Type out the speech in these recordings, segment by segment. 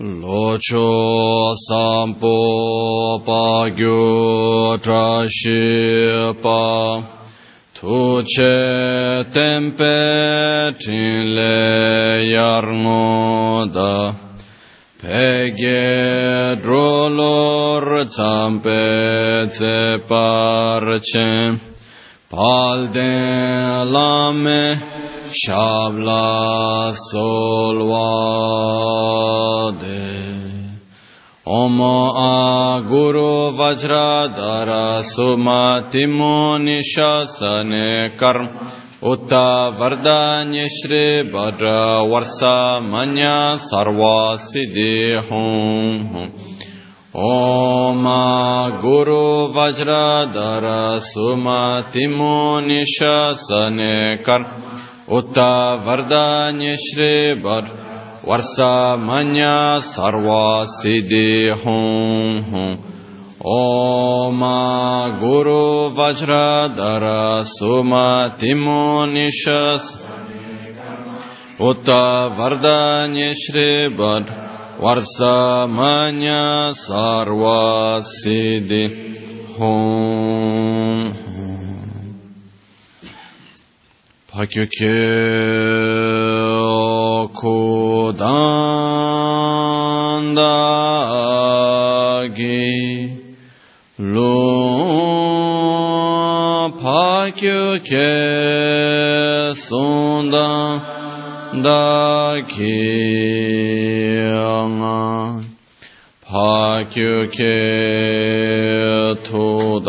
locho sampo pa gyo trashi pa tu che tempe tin le yarno da pege drolor zampe tse parche palden lame Shabla Solvade Om Guru Vajradhara Sumati Muni Shasane Karm. Utta Vardanya Shri Bhadra Varsa Manya Sarva Siddhi Hum Om Guru Vajradhara Sumati Muni Shasane Utta Vardanya Shri Bar Varsa Manya Sarva Siddhi Hum Hum Om Guru Vajradhara Sumati Munishas Utta Vardanya Shri Bar Varsa Manya Sarva Siddhi 박유교 고단다기 로 박유교 손다다기 영아 박유교 토단다기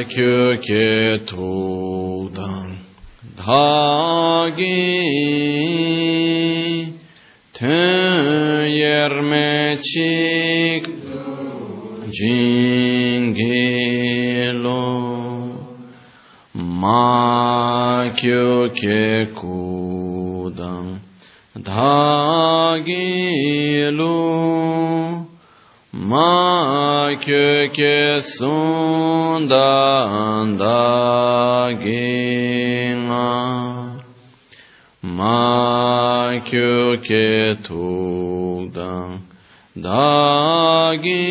하규계도당 다기 테예르메칙 징길로 마규계구당 다기로 Ma kyeke sundan da ginga Ma kyeke tukdan da gi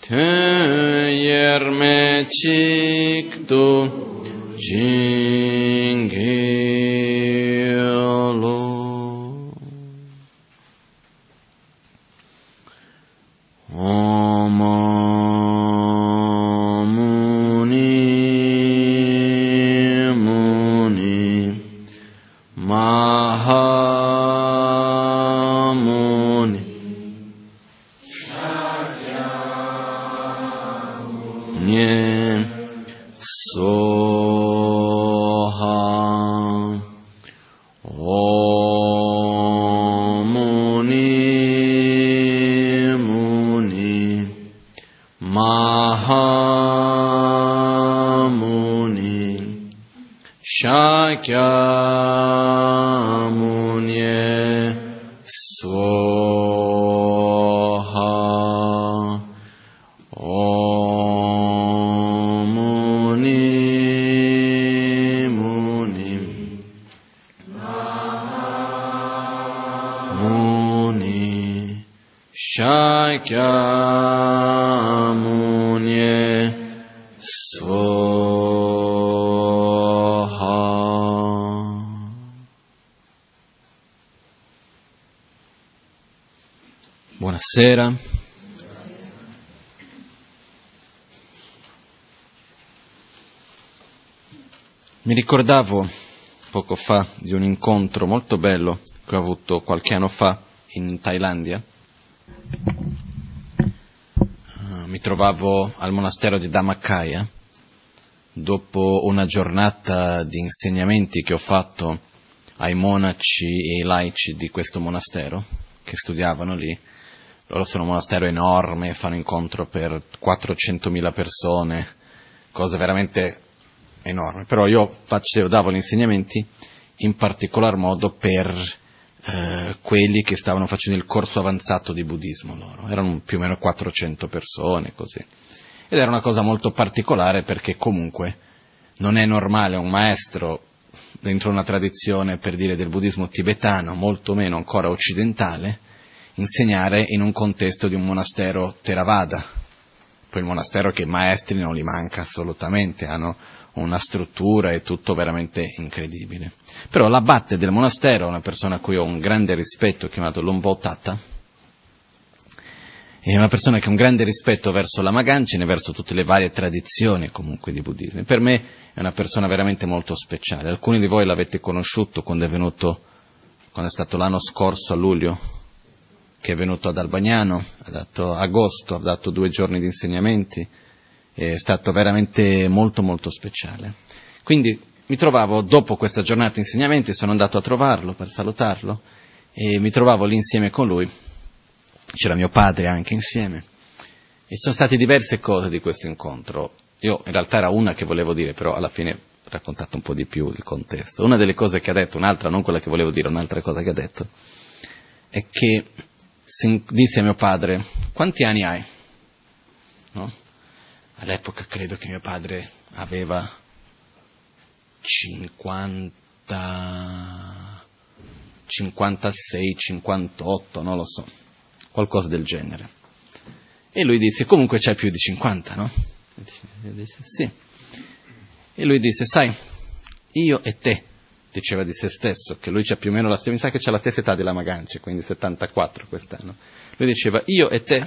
Tön yerme çıktı cingi Buonasera. Mi ricordavo poco fa di un incontro molto bello che ho avuto qualche anno fa in Thailandia. Eh, mi trovavo al monastero di Dhammakaya dopo una giornata di insegnamenti che ho fatto ai monaci e ai laici di questo monastero, che studiavano lì, loro sono un monastero enorme, fanno incontro per 400.000 persone, cose veramente enormi, però io facevo, davo gli insegnamenti in particolar modo per eh, quelli che stavano facendo il corso avanzato di buddismo loro, erano più o meno 400 persone così. Ed era una cosa molto particolare perché comunque non è normale un maestro dentro una tradizione per dire del buddismo tibetano, molto meno ancora occidentale, insegnare in un contesto di un monastero Theravada. Il monastero che maestri non li manca assolutamente, hanno una struttura e tutto veramente incredibile. Però l'abate del monastero, una persona a cui ho un grande rispetto, chiamato Lombo Tata, è una persona che ha un grande rispetto verso la Magancine, verso tutte le varie tradizioni comunque di buddismo. Per me è una persona veramente molto speciale. Alcuni di voi l'avete conosciuto quando è venuto, quando è stato l'anno scorso a luglio, che è venuto ad Albagnano, ha dato agosto, ha dato due giorni di insegnamenti, è stato veramente molto molto speciale. Quindi mi trovavo, dopo questa giornata di insegnamenti, sono andato a trovarlo per salutarlo e mi trovavo lì insieme con lui, c'era mio padre anche insieme e ci sono state diverse cose di questo incontro. Io in realtà era una che volevo dire, però alla fine ho raccontato un po' di più il contesto. Una delle cose che ha detto, un'altra, non quella che volevo dire, un'altra cosa che ha detto, è che disse a mio padre, quanti anni hai? No? All'epoca credo che mio padre aveva 50, 56, 58, non lo so, qualcosa del genere. E lui disse, comunque c'hai più di 50, no? Io disse, sì. E lui disse, sai, io e te, diceva di se stesso, che lui c'ha più o meno la stessa, mi sa che c'ha la stessa età della Magancia, quindi 74 quest'anno. Lui diceva, io e te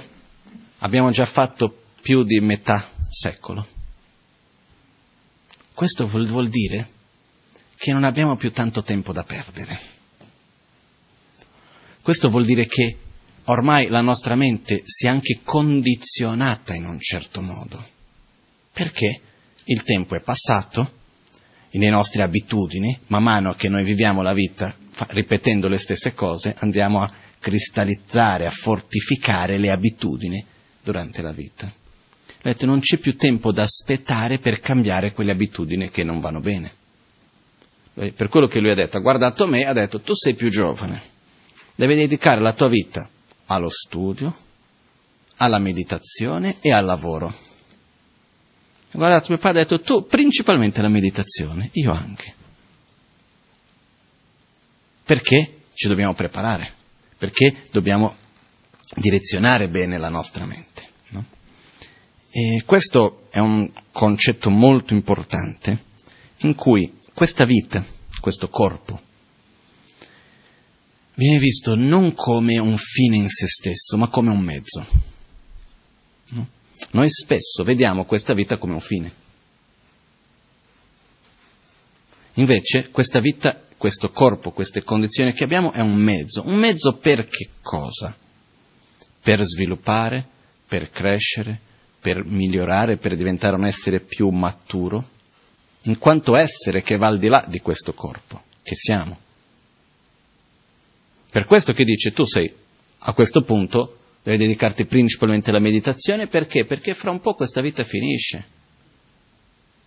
abbiamo già fatto più di metà secolo. Questo vuol, vuol dire che non abbiamo più tanto tempo da perdere. Questo vuol dire che ormai la nostra mente si è anche condizionata in un certo modo. Perché il tempo è passato, le nostre abitudini, man mano che noi viviamo la vita fa, ripetendo le stesse cose, andiamo a cristallizzare, a fortificare le abitudini durante la vita detto, non c'è più tempo da aspettare per cambiare quelle abitudini che non vanno bene. Per quello che lui ha detto, ha guardato me, ha detto, tu sei più giovane, devi dedicare la tua vita allo studio, alla meditazione e al lavoro. Ha guardato mio padre ha detto, tu principalmente la meditazione, io anche. Perché ci dobbiamo preparare? Perché dobbiamo direzionare bene la nostra mente. E questo è un concetto molto importante in cui questa vita, questo corpo, viene visto non come un fine in se stesso, ma come un mezzo. No? Noi spesso vediamo questa vita come un fine. Invece questa vita, questo corpo, queste condizioni che abbiamo è un mezzo. Un mezzo per che cosa? Per sviluppare, per crescere, per migliorare, per diventare un essere più maturo, in quanto essere che va al di là di questo corpo, che siamo. Per questo che dice tu sei a questo punto, devi dedicarti principalmente alla meditazione, perché? Perché fra un po' questa vita finisce.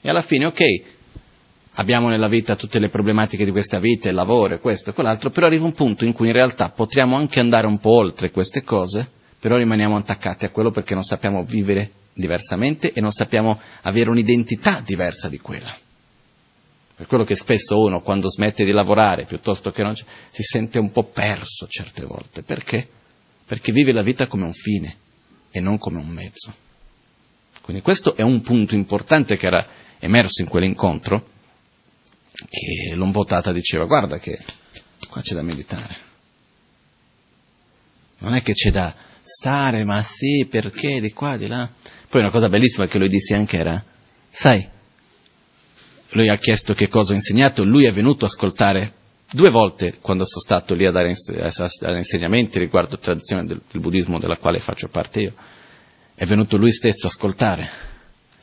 E alla fine, ok, abbiamo nella vita tutte le problematiche di questa vita, il lavoro e questo e quell'altro, però arriva un punto in cui in realtà potremmo anche andare un po' oltre queste cose, però rimaniamo attaccati a quello perché non sappiamo vivere diversamente e non sappiamo avere un'identità diversa di quella. Per quello che spesso uno quando smette di lavorare piuttosto che non si sente un po' perso certe volte. Perché? Perché vive la vita come un fine e non come un mezzo. Quindi questo è un punto importante che era emerso in quell'incontro, che l'ombotata diceva guarda che qua c'è da meditare. Non è che c'è da stare, ma sì, perché, di qua, di là. Poi una cosa bellissima che lui disse anche era, sai, lui ha chiesto che cosa ho insegnato, lui è venuto a ascoltare due volte quando sono stato lì a dare, insegnamenti riguardo la tradizione del, del buddismo della quale faccio parte io, è venuto lui stesso a ascoltare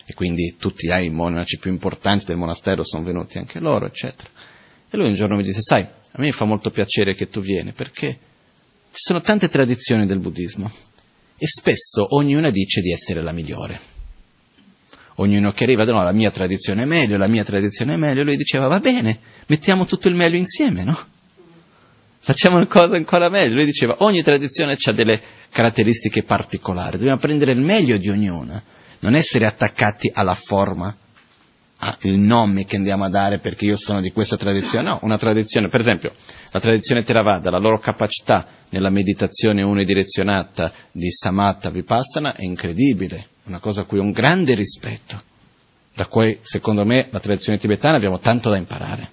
e quindi tutti i monaci più importanti del monastero sono venuti anche loro, eccetera. E lui un giorno mi disse, sai, a me fa molto piacere che tu vieni, perché ci sono tante tradizioni del buddismo e spesso ognuna dice di essere la migliore. Ognuno che arriva, no, la mia tradizione è meglio, la mia tradizione è meglio, lui diceva, va bene, mettiamo tutto il meglio insieme, no? Facciamo una cosa ancora meglio. Lui diceva, ogni tradizione ha delle caratteristiche particolari, dobbiamo prendere il meglio di ognuna, non essere attaccati alla forma, al nome che andiamo a dare perché io sono di questa tradizione, no, una tradizione, per esempio, la tradizione Theravada, la loro capacità nella meditazione unidirezionata di Samatha Vipassana è incredibile, una cosa a cui ho un grande rispetto, da cui secondo me la tradizione tibetana abbiamo tanto da imparare.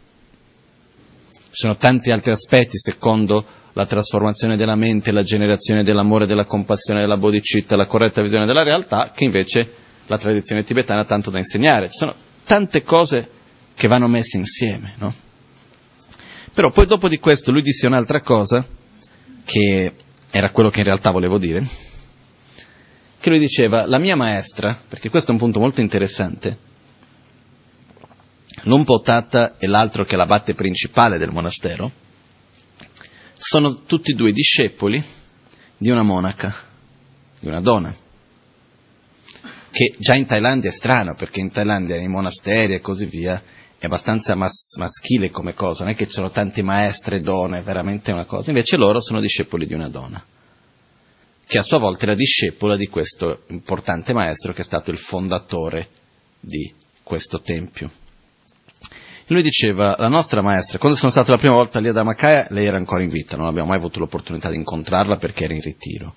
Ci sono tanti altri aspetti, secondo la trasformazione della mente, la generazione dell'amore, della compassione, della bodhicitta, la corretta visione della realtà, che invece la tradizione tibetana ha tanto da insegnare. Ci sono tante cose che vanno messe insieme, no? Però poi dopo di questo lui disse un'altra cosa, che era quello che in realtà volevo dire, che lui diceva, la mia maestra, perché questo è un punto molto interessante, l'un potata e l'altro che è l'abate principale del monastero, sono tutti e due discepoli di una monaca, di una donna, che già in Thailandia è strano, perché in Thailandia nei monasteri e così via è abbastanza mas- maschile come cosa, non è che ci sono tante maestre donne, è veramente una cosa, invece loro sono discepoli di una donna, che a sua volta era discepola di questo importante maestro che è stato il fondatore di questo tempio. Lui diceva, la nostra maestra, quando sono stato la prima volta lì ad Amakaya, lei era ancora in vita, non abbiamo mai avuto l'opportunità di incontrarla perché era in ritiro.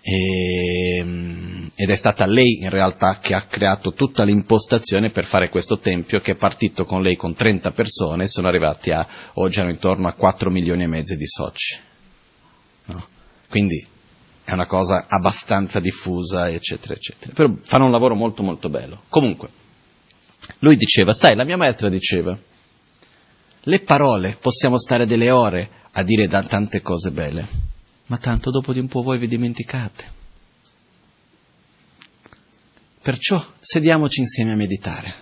E, ehm, ed è stata lei in realtà che ha creato tutta l'impostazione per fare questo tempio che è partito con lei con 30 persone e sono arrivati a, oggi hanno intorno a 4 milioni e mezzo di soci. No? Quindi è una cosa abbastanza diffusa, eccetera, eccetera. Però fanno un lavoro molto molto bello. Comunque, lui diceva, sai, la mia maestra diceva, le parole possiamo stare delle ore a dire tante cose belle, ma tanto dopo di un po' voi vi dimenticate. Perciò sediamoci insieme a meditare,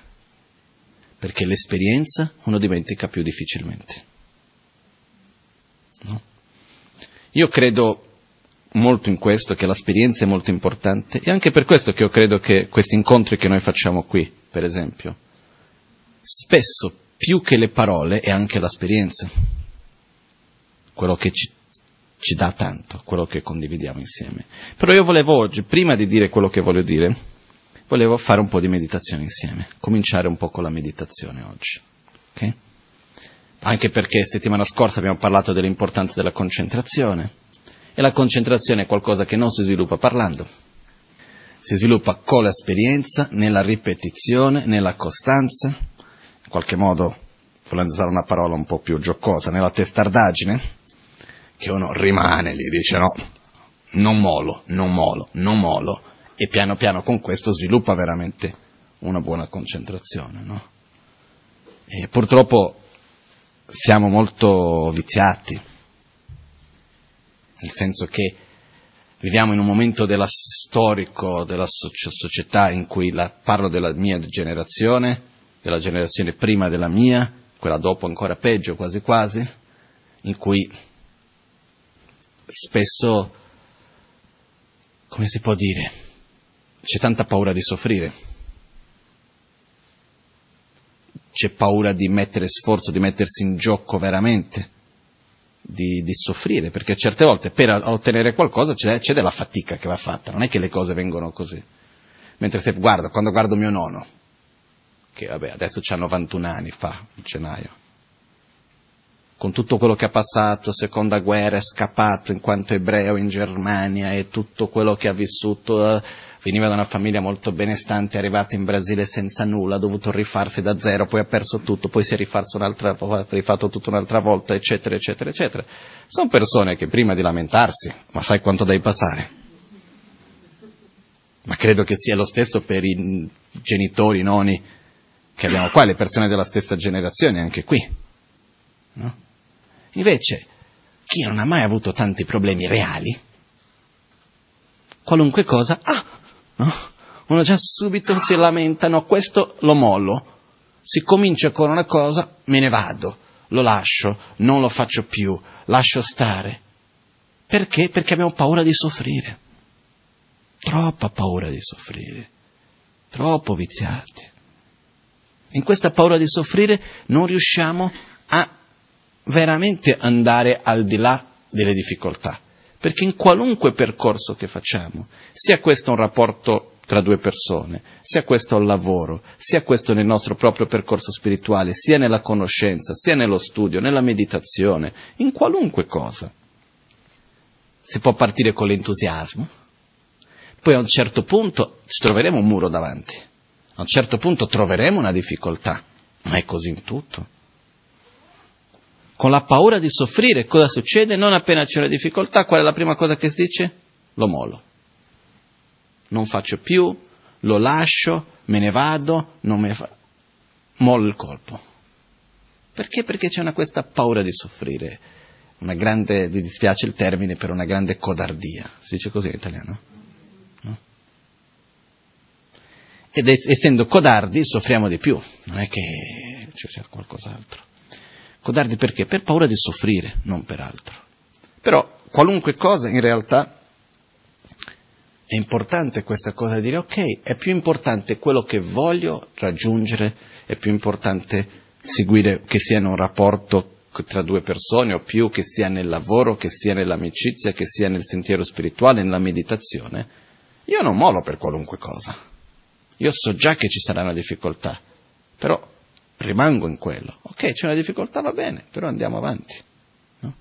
perché l'esperienza uno dimentica più difficilmente. No? Io credo molto in questo, che l'esperienza è molto importante e anche per questo che io credo che questi incontri che noi facciamo qui, per esempio, spesso più che le parole è anche l'esperienza, quello che ci, ci dà tanto, quello che condividiamo insieme. Però io volevo oggi, prima di dire quello che voglio dire, volevo fare un po' di meditazione insieme, cominciare un po' con la meditazione oggi. Okay? Anche perché settimana scorsa abbiamo parlato dell'importanza della concentrazione e la concentrazione è qualcosa che non si sviluppa parlando, si sviluppa con l'esperienza, nella ripetizione, nella costanza, in qualche modo, volendo usare una parola un po' più giocosa, nella testardaggine, che uno rimane lì, dice no, non molo, non molo, non molo, e piano piano con questo sviluppa veramente una buona concentrazione. No? Purtroppo siamo molto viziati nel senso che viviamo in un momento della, storico della società in cui la, parlo della mia generazione, della generazione prima della mia, quella dopo ancora peggio quasi quasi, in cui spesso, come si può dire, c'è tanta paura di soffrire, c'è paura di mettere sforzo, di mettersi in gioco veramente di, di, soffrire, perché certe volte per ottenere qualcosa c'è, c'è, della fatica che va fatta, non è che le cose vengono così. Mentre se guardo, quando guardo mio nonno, che vabbè adesso ha 91 anni, fa il cenaio, con tutto quello che ha passato, seconda guerra, è scappato in quanto ebreo in Germania e tutto quello che ha vissuto, veniva da una famiglia molto benestante, è arrivato in Brasile senza nulla, ha dovuto rifarsi da zero, poi ha perso tutto, poi si è rifatto tutto un'altra volta, eccetera, eccetera, eccetera. Sono persone che prima di lamentarsi, ma sai quanto devi passare? Ma credo che sia lo stesso per i genitori, i nonni che abbiamo qua, le persone della stessa generazione, anche qui. No? Invece, chi non ha mai avuto tanti problemi reali, qualunque cosa, ah, no? uno già subito si lamenta, no, questo lo mollo. Si comincia con una cosa, me ne vado, lo lascio, non lo faccio più, lascio stare. Perché? Perché abbiamo paura di soffrire. Troppa paura di soffrire. Troppo viziati. In questa paura di soffrire non riusciamo a veramente andare al di là delle difficoltà. Perché in qualunque percorso che facciamo, sia questo un rapporto tra due persone, sia questo al lavoro, sia questo nel nostro proprio percorso spirituale, sia nella conoscenza, sia nello studio, nella meditazione, in qualunque cosa. Si può partire con l'entusiasmo, poi a un certo punto ci troveremo un muro davanti, a un certo punto troveremo una difficoltà, ma è così in tutto con la paura di soffrire, cosa succede? Non appena c'è una difficoltà, qual è la prima cosa che si dice? Lo mollo. Non faccio più, lo lascio, me ne vado, non me fa... mollo il colpo. Perché? Perché c'è una questa paura di soffrire, una grande, mi dispiace il termine, per una grande codardia. Si dice così in italiano? No? Ed essendo codardi soffriamo di più, non è che c'è qualcos'altro. Codardi perché? Per paura di soffrire, non per altro. Però qualunque cosa in realtà è importante questa cosa di dire ok, è più importante quello che voglio raggiungere, è più importante seguire che sia in un rapporto tra due persone o più, che sia nel lavoro, che sia nell'amicizia, che sia nel sentiero spirituale, nella meditazione. Io non molo per qualunque cosa. Io so già che ci sarà una difficoltà, però rimango in quello. Ok, c'è una difficoltà, va bene, però andiamo avanti. No?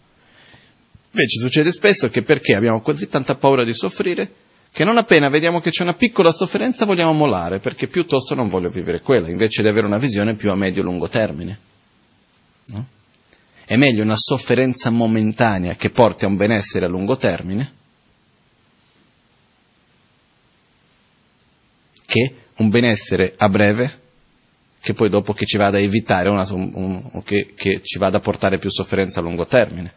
Invece succede spesso che perché abbiamo così tanta paura di soffrire, che non appena vediamo che c'è una piccola sofferenza vogliamo molare, perché piuttosto non voglio vivere quella, invece di avere una visione più a medio-lungo termine. No? È meglio una sofferenza momentanea che porti a un benessere a lungo termine che un benessere a breve che poi dopo che ci vada a evitare una, un, un, che, che ci vada a portare più sofferenza a lungo termine.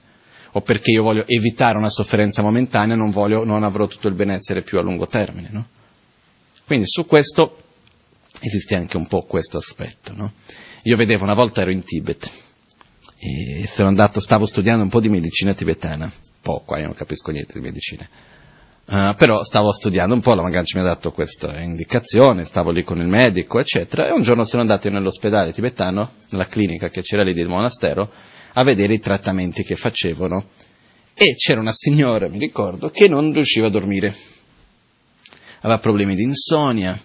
O perché io voglio evitare una sofferenza momentanea, non, voglio, non avrò tutto il benessere più a lungo termine. No? Quindi su questo esiste anche un po' questo aspetto. No? Io vedevo, una volta ero in Tibet e andato, stavo studiando un po' di medicina tibetana, poco, io non capisco niente di medicina Uh, però stavo studiando un po', la magari mi ha dato questa indicazione, stavo lì con il medico, eccetera, e un giorno sono andato nell'ospedale tibetano, nella clinica che c'era lì del monastero, a vedere i trattamenti che facevano. E c'era una signora, mi ricordo, che non riusciva a dormire. Aveva problemi di insonnia,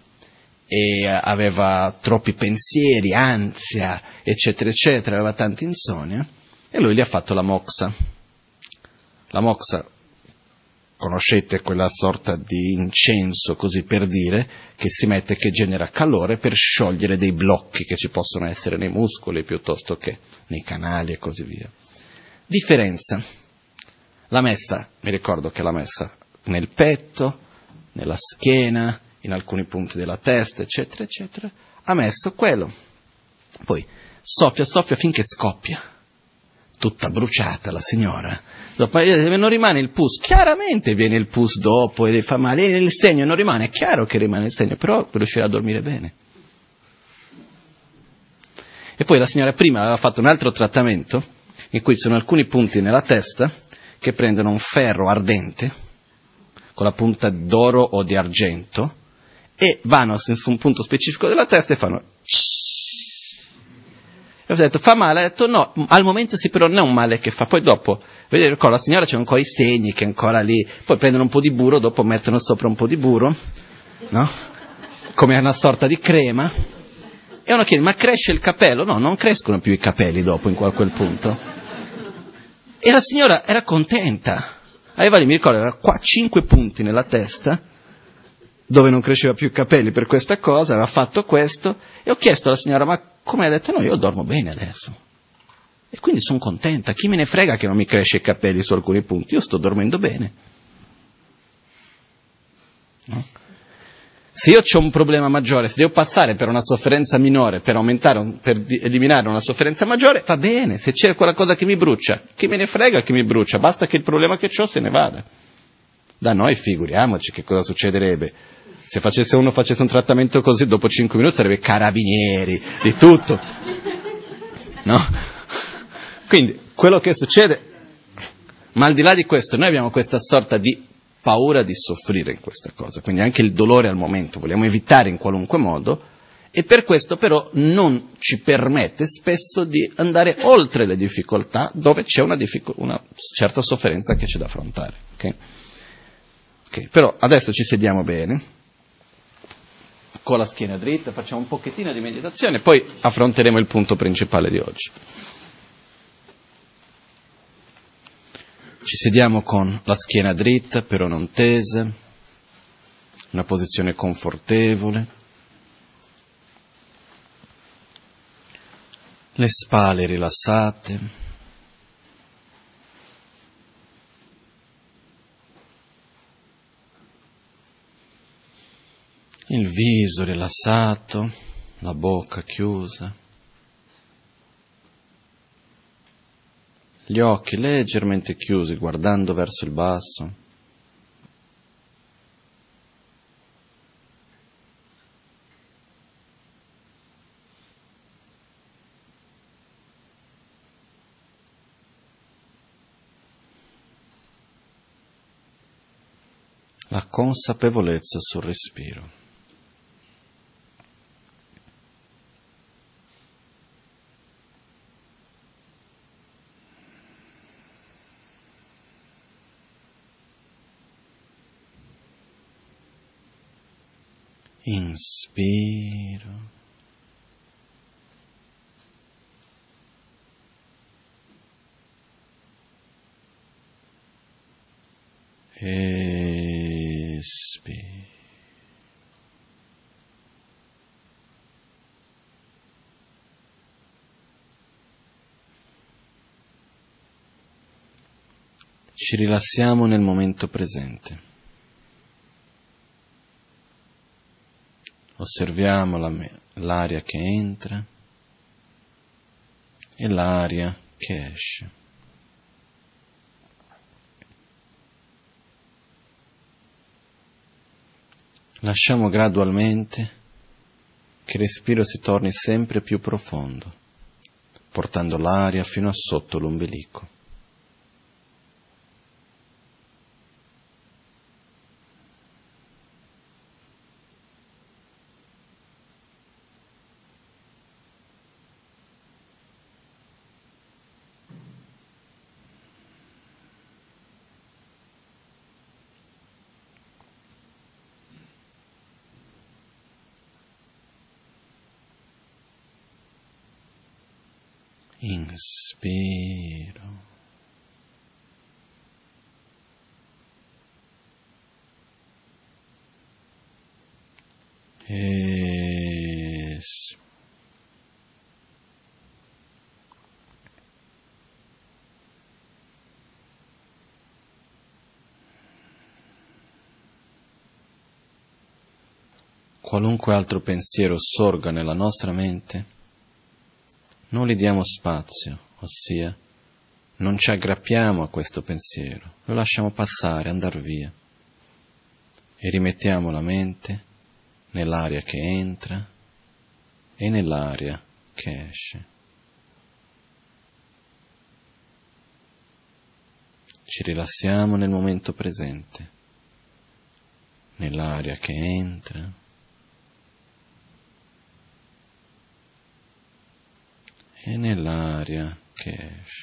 e aveva troppi pensieri, ansia, eccetera, eccetera, aveva tanta insonnia, e lui gli ha fatto la moxa. La moxa conoscete quella sorta di incenso, così per dire, che si mette che genera calore per sciogliere dei blocchi che ci possono essere nei muscoli piuttosto che nei canali e così via. Differenza. La messa, mi ricordo che l'ha messa nel petto, nella schiena, in alcuni punti della testa, eccetera, eccetera, ha messo quello. Poi soffia, soffia finché scoppia. Tutta bruciata la signora dopo, eh, non rimane il pus, chiaramente viene il pus dopo e fa male, e il segno non rimane, è chiaro che rimane il segno, però riuscirà a dormire bene. E poi la signora prima aveva fatto un altro trattamento, in cui ci sono alcuni punti nella testa che prendono un ferro ardente, con la punta d'oro o di argento, e vanno su un punto specifico della testa e fanno e ho detto, fa male? Ha detto, no, al momento sì, però non è un male che fa. Poi dopo, vedete, la signora c'è ancora i segni, che è ancora lì. Poi prendono un po' di burro, dopo mettono sopra un po' di burro, no? Come una sorta di crema. E uno chiede, ma cresce il capello? No, non crescono più i capelli dopo in quel punto. E la signora era contenta. Aveva mi ricordo, aveva qua cinque punti nella testa, dove non cresceva più i capelli per questa cosa, aveva fatto questo, e ho chiesto alla signora, ma come ha detto no, io dormo bene adesso. E quindi sono contenta. Chi me ne frega che non mi cresce i capelli su alcuni punti? Io sto dormendo bene. No? Se io ho un problema maggiore, se devo passare per una sofferenza minore per, aumentare, per eliminare una sofferenza maggiore, va bene. Se c'è qualcosa che mi brucia, chi me ne frega che mi brucia? Basta che il problema che ho se ne vada. Da noi figuriamoci che cosa succederebbe Se facesse uno facesse un trattamento così, dopo 5 minuti sarebbe carabinieri, di tutto. No? Quindi, quello che succede, ma al di là di questo, noi abbiamo questa sorta di paura di soffrire in questa cosa, quindi anche il dolore al momento vogliamo evitare in qualunque modo, e per questo però non ci permette spesso di andare oltre le difficoltà dove c'è una, diffic- una certa sofferenza che c'è da affrontare. Okay? Okay, però adesso ci sediamo bene, con la schiena dritta, facciamo un pochettino di meditazione e poi affronteremo il punto principale di oggi. Ci sediamo con la schiena dritta, però non tesa, una posizione confortevole. le spalle rilassate, il viso rilassato, la bocca chiusa, gli occhi leggermente chiusi guardando verso il basso. la consapevolezza sul respiro. Inspiro. E respiri. Ci rilassiamo nel momento presente. Osserviamo la, l'aria che entra e l'aria che esce. lasciamo gradualmente che il respiro si torni sempre più profondo, portando l'aria fino a sotto l'ombelico. Inspiro. Qualunque altro pensiero sorga nella nostra mente, non gli diamo spazio, ossia non ci aggrappiamo a questo pensiero, lo lasciamo passare, andare via e rimettiamo la mente nell'aria che entra e nell'aria che esce. Ci rilassiamo nel momento presente, nell'aria che entra e nell'aria che esce.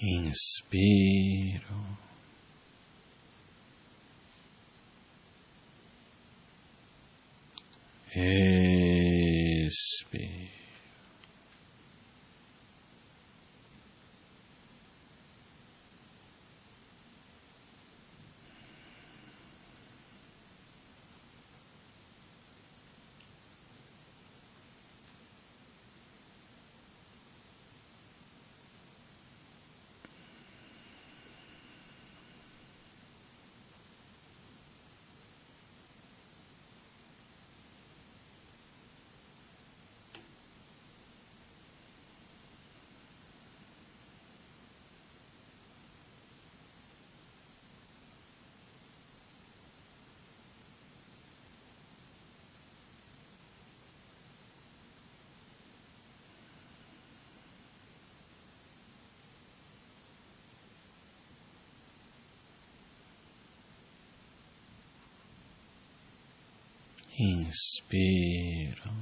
Inspiro. Inspiro.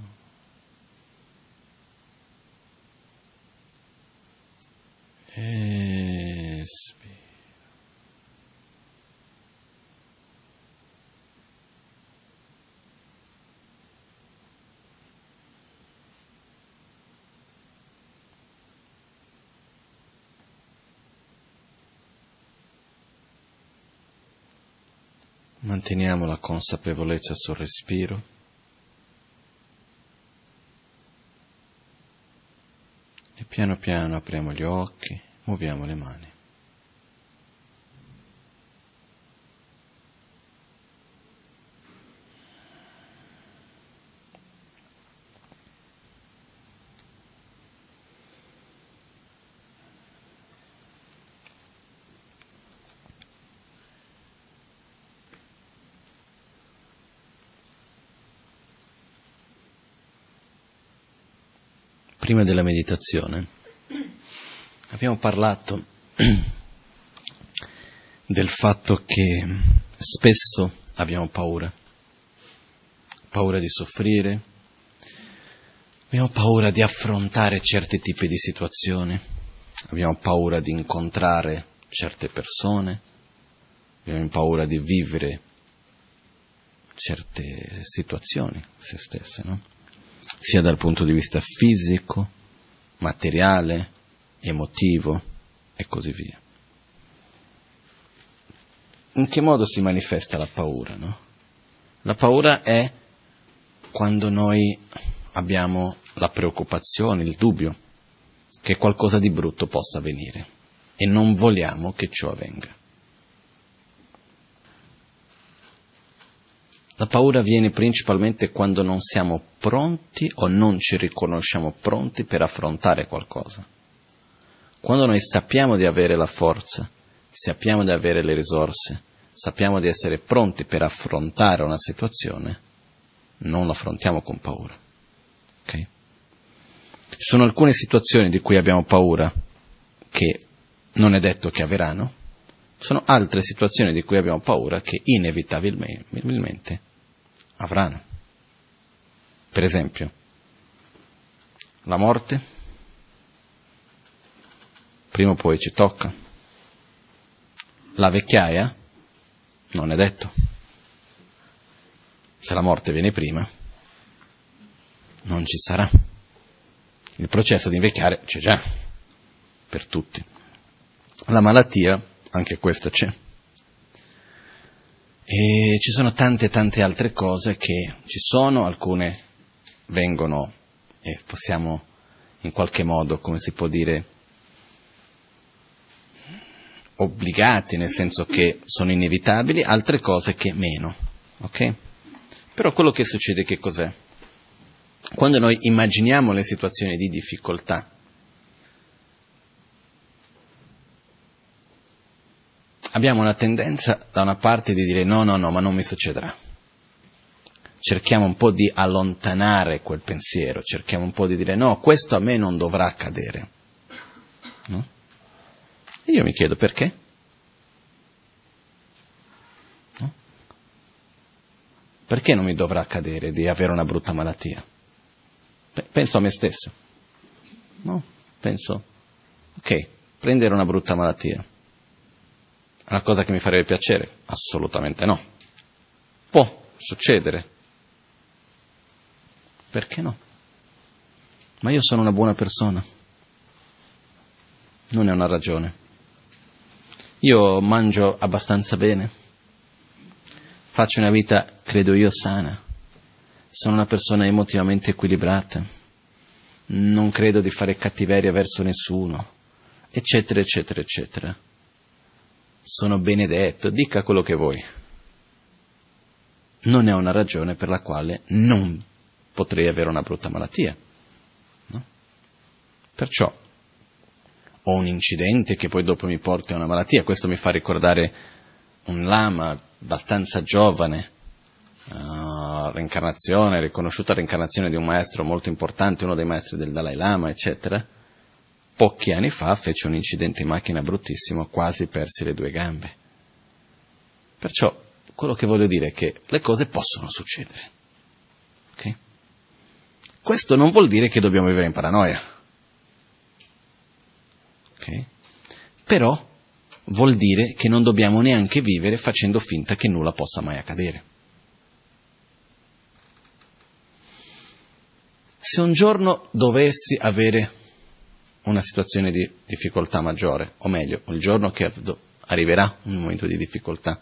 Espiro. Manteniamo la consapevolezza sul respiro. E piano piano apriamo gli occhi, muoviamo le mani. Prima della meditazione abbiamo parlato del fatto che spesso abbiamo paura, paura di soffrire, abbiamo paura di affrontare certi tipi di situazioni, abbiamo paura di incontrare certe persone, abbiamo paura di vivere certe situazioni se stesse, no? Sia dal punto di vista fisico, materiale, emotivo e così via. In che modo si manifesta la paura? No? La paura è quando noi abbiamo la preoccupazione, il dubbio che qualcosa di brutto possa avvenire e non vogliamo che ciò avvenga. La paura viene principalmente quando non siamo pronti o non ci riconosciamo pronti per affrontare qualcosa. Quando noi sappiamo di avere la forza, sappiamo di avere le risorse, sappiamo di essere pronti per affrontare una situazione, non l'affrontiamo con paura. Okay? Ci sono alcune situazioni di cui abbiamo paura che non è detto che avverranno, sono altre situazioni di cui abbiamo paura che inevitabilmente avranno. Per esempio, la morte, prima o poi ci tocca. La vecchiaia, non è detto. Se la morte viene prima, non ci sarà. Il processo di invecchiare c'è già, per tutti. La malattia, anche questa c'è. E ci sono tante tante altre cose che ci sono, alcune vengono e possiamo in qualche modo, come si può dire, obbligati, nel senso che sono inevitabili, altre cose che meno. Ok? Però quello che succede che cos'è? Quando noi immaginiamo le situazioni di difficoltà, abbiamo una tendenza da una parte di dire no, no, no, ma non mi succederà. Cerchiamo un po' di allontanare quel pensiero, cerchiamo un po' di dire no, questo a me non dovrà accadere. No? E io mi chiedo perché? No? Perché non mi dovrà accadere di avere una brutta malattia? Penso a me stesso. No? Penso, ok, prendere una brutta malattia. È una cosa che mi farebbe piacere? Assolutamente no. Può succedere. Perché no? Ma io sono una buona persona. Non è una ragione. Io mangio abbastanza bene. Faccio una vita, credo io, sana. Sono una persona emotivamente equilibrata. Non credo di fare cattiveria verso nessuno. Eccetera, eccetera, eccetera. Sono benedetto, dica quello che vuoi. Non è una ragione per la quale non potrei avere una brutta malattia. No? Perciò ho un incidente che poi dopo mi porta a una malattia, questo mi fa ricordare un lama abbastanza giovane, uh, reincarnazione, riconosciuta reincarnazione di un maestro molto importante, uno dei maestri del Dalai Lama, eccetera. Pochi anni fa fece un incidente in macchina bruttissimo, quasi persi le due gambe. Perciò quello che voglio dire è che le cose possono succedere. Okay? Questo non vuol dire che dobbiamo vivere in paranoia. Okay? Però vuol dire che non dobbiamo neanche vivere facendo finta che nulla possa mai accadere. Se un giorno dovessi avere una situazione di difficoltà maggiore, o meglio, il giorno che arriverà un momento di difficoltà,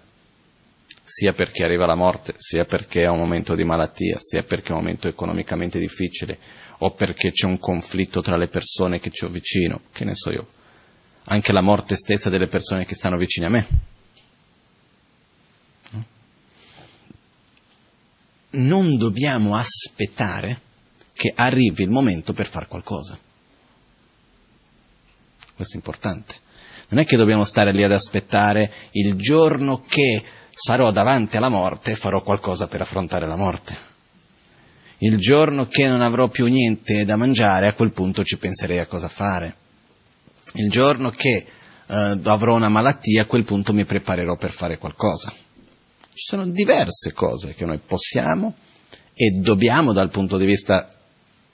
sia perché arriva la morte, sia perché è un momento di malattia, sia perché è un momento economicamente difficile, o perché c'è un conflitto tra le persone che ci ho vicino, che ne so io, anche la morte stessa delle persone che stanno vicine a me. Non dobbiamo aspettare che arrivi il momento per fare qualcosa. Questo è importante. Non è che dobbiamo stare lì ad aspettare il giorno che sarò davanti alla morte e farò qualcosa per affrontare la morte. Il giorno che non avrò più niente da mangiare, a quel punto ci penserei a cosa fare. Il giorno che eh, avrò una malattia, a quel punto mi preparerò per fare qualcosa. Ci sono diverse cose che noi possiamo e dobbiamo dal punto di vista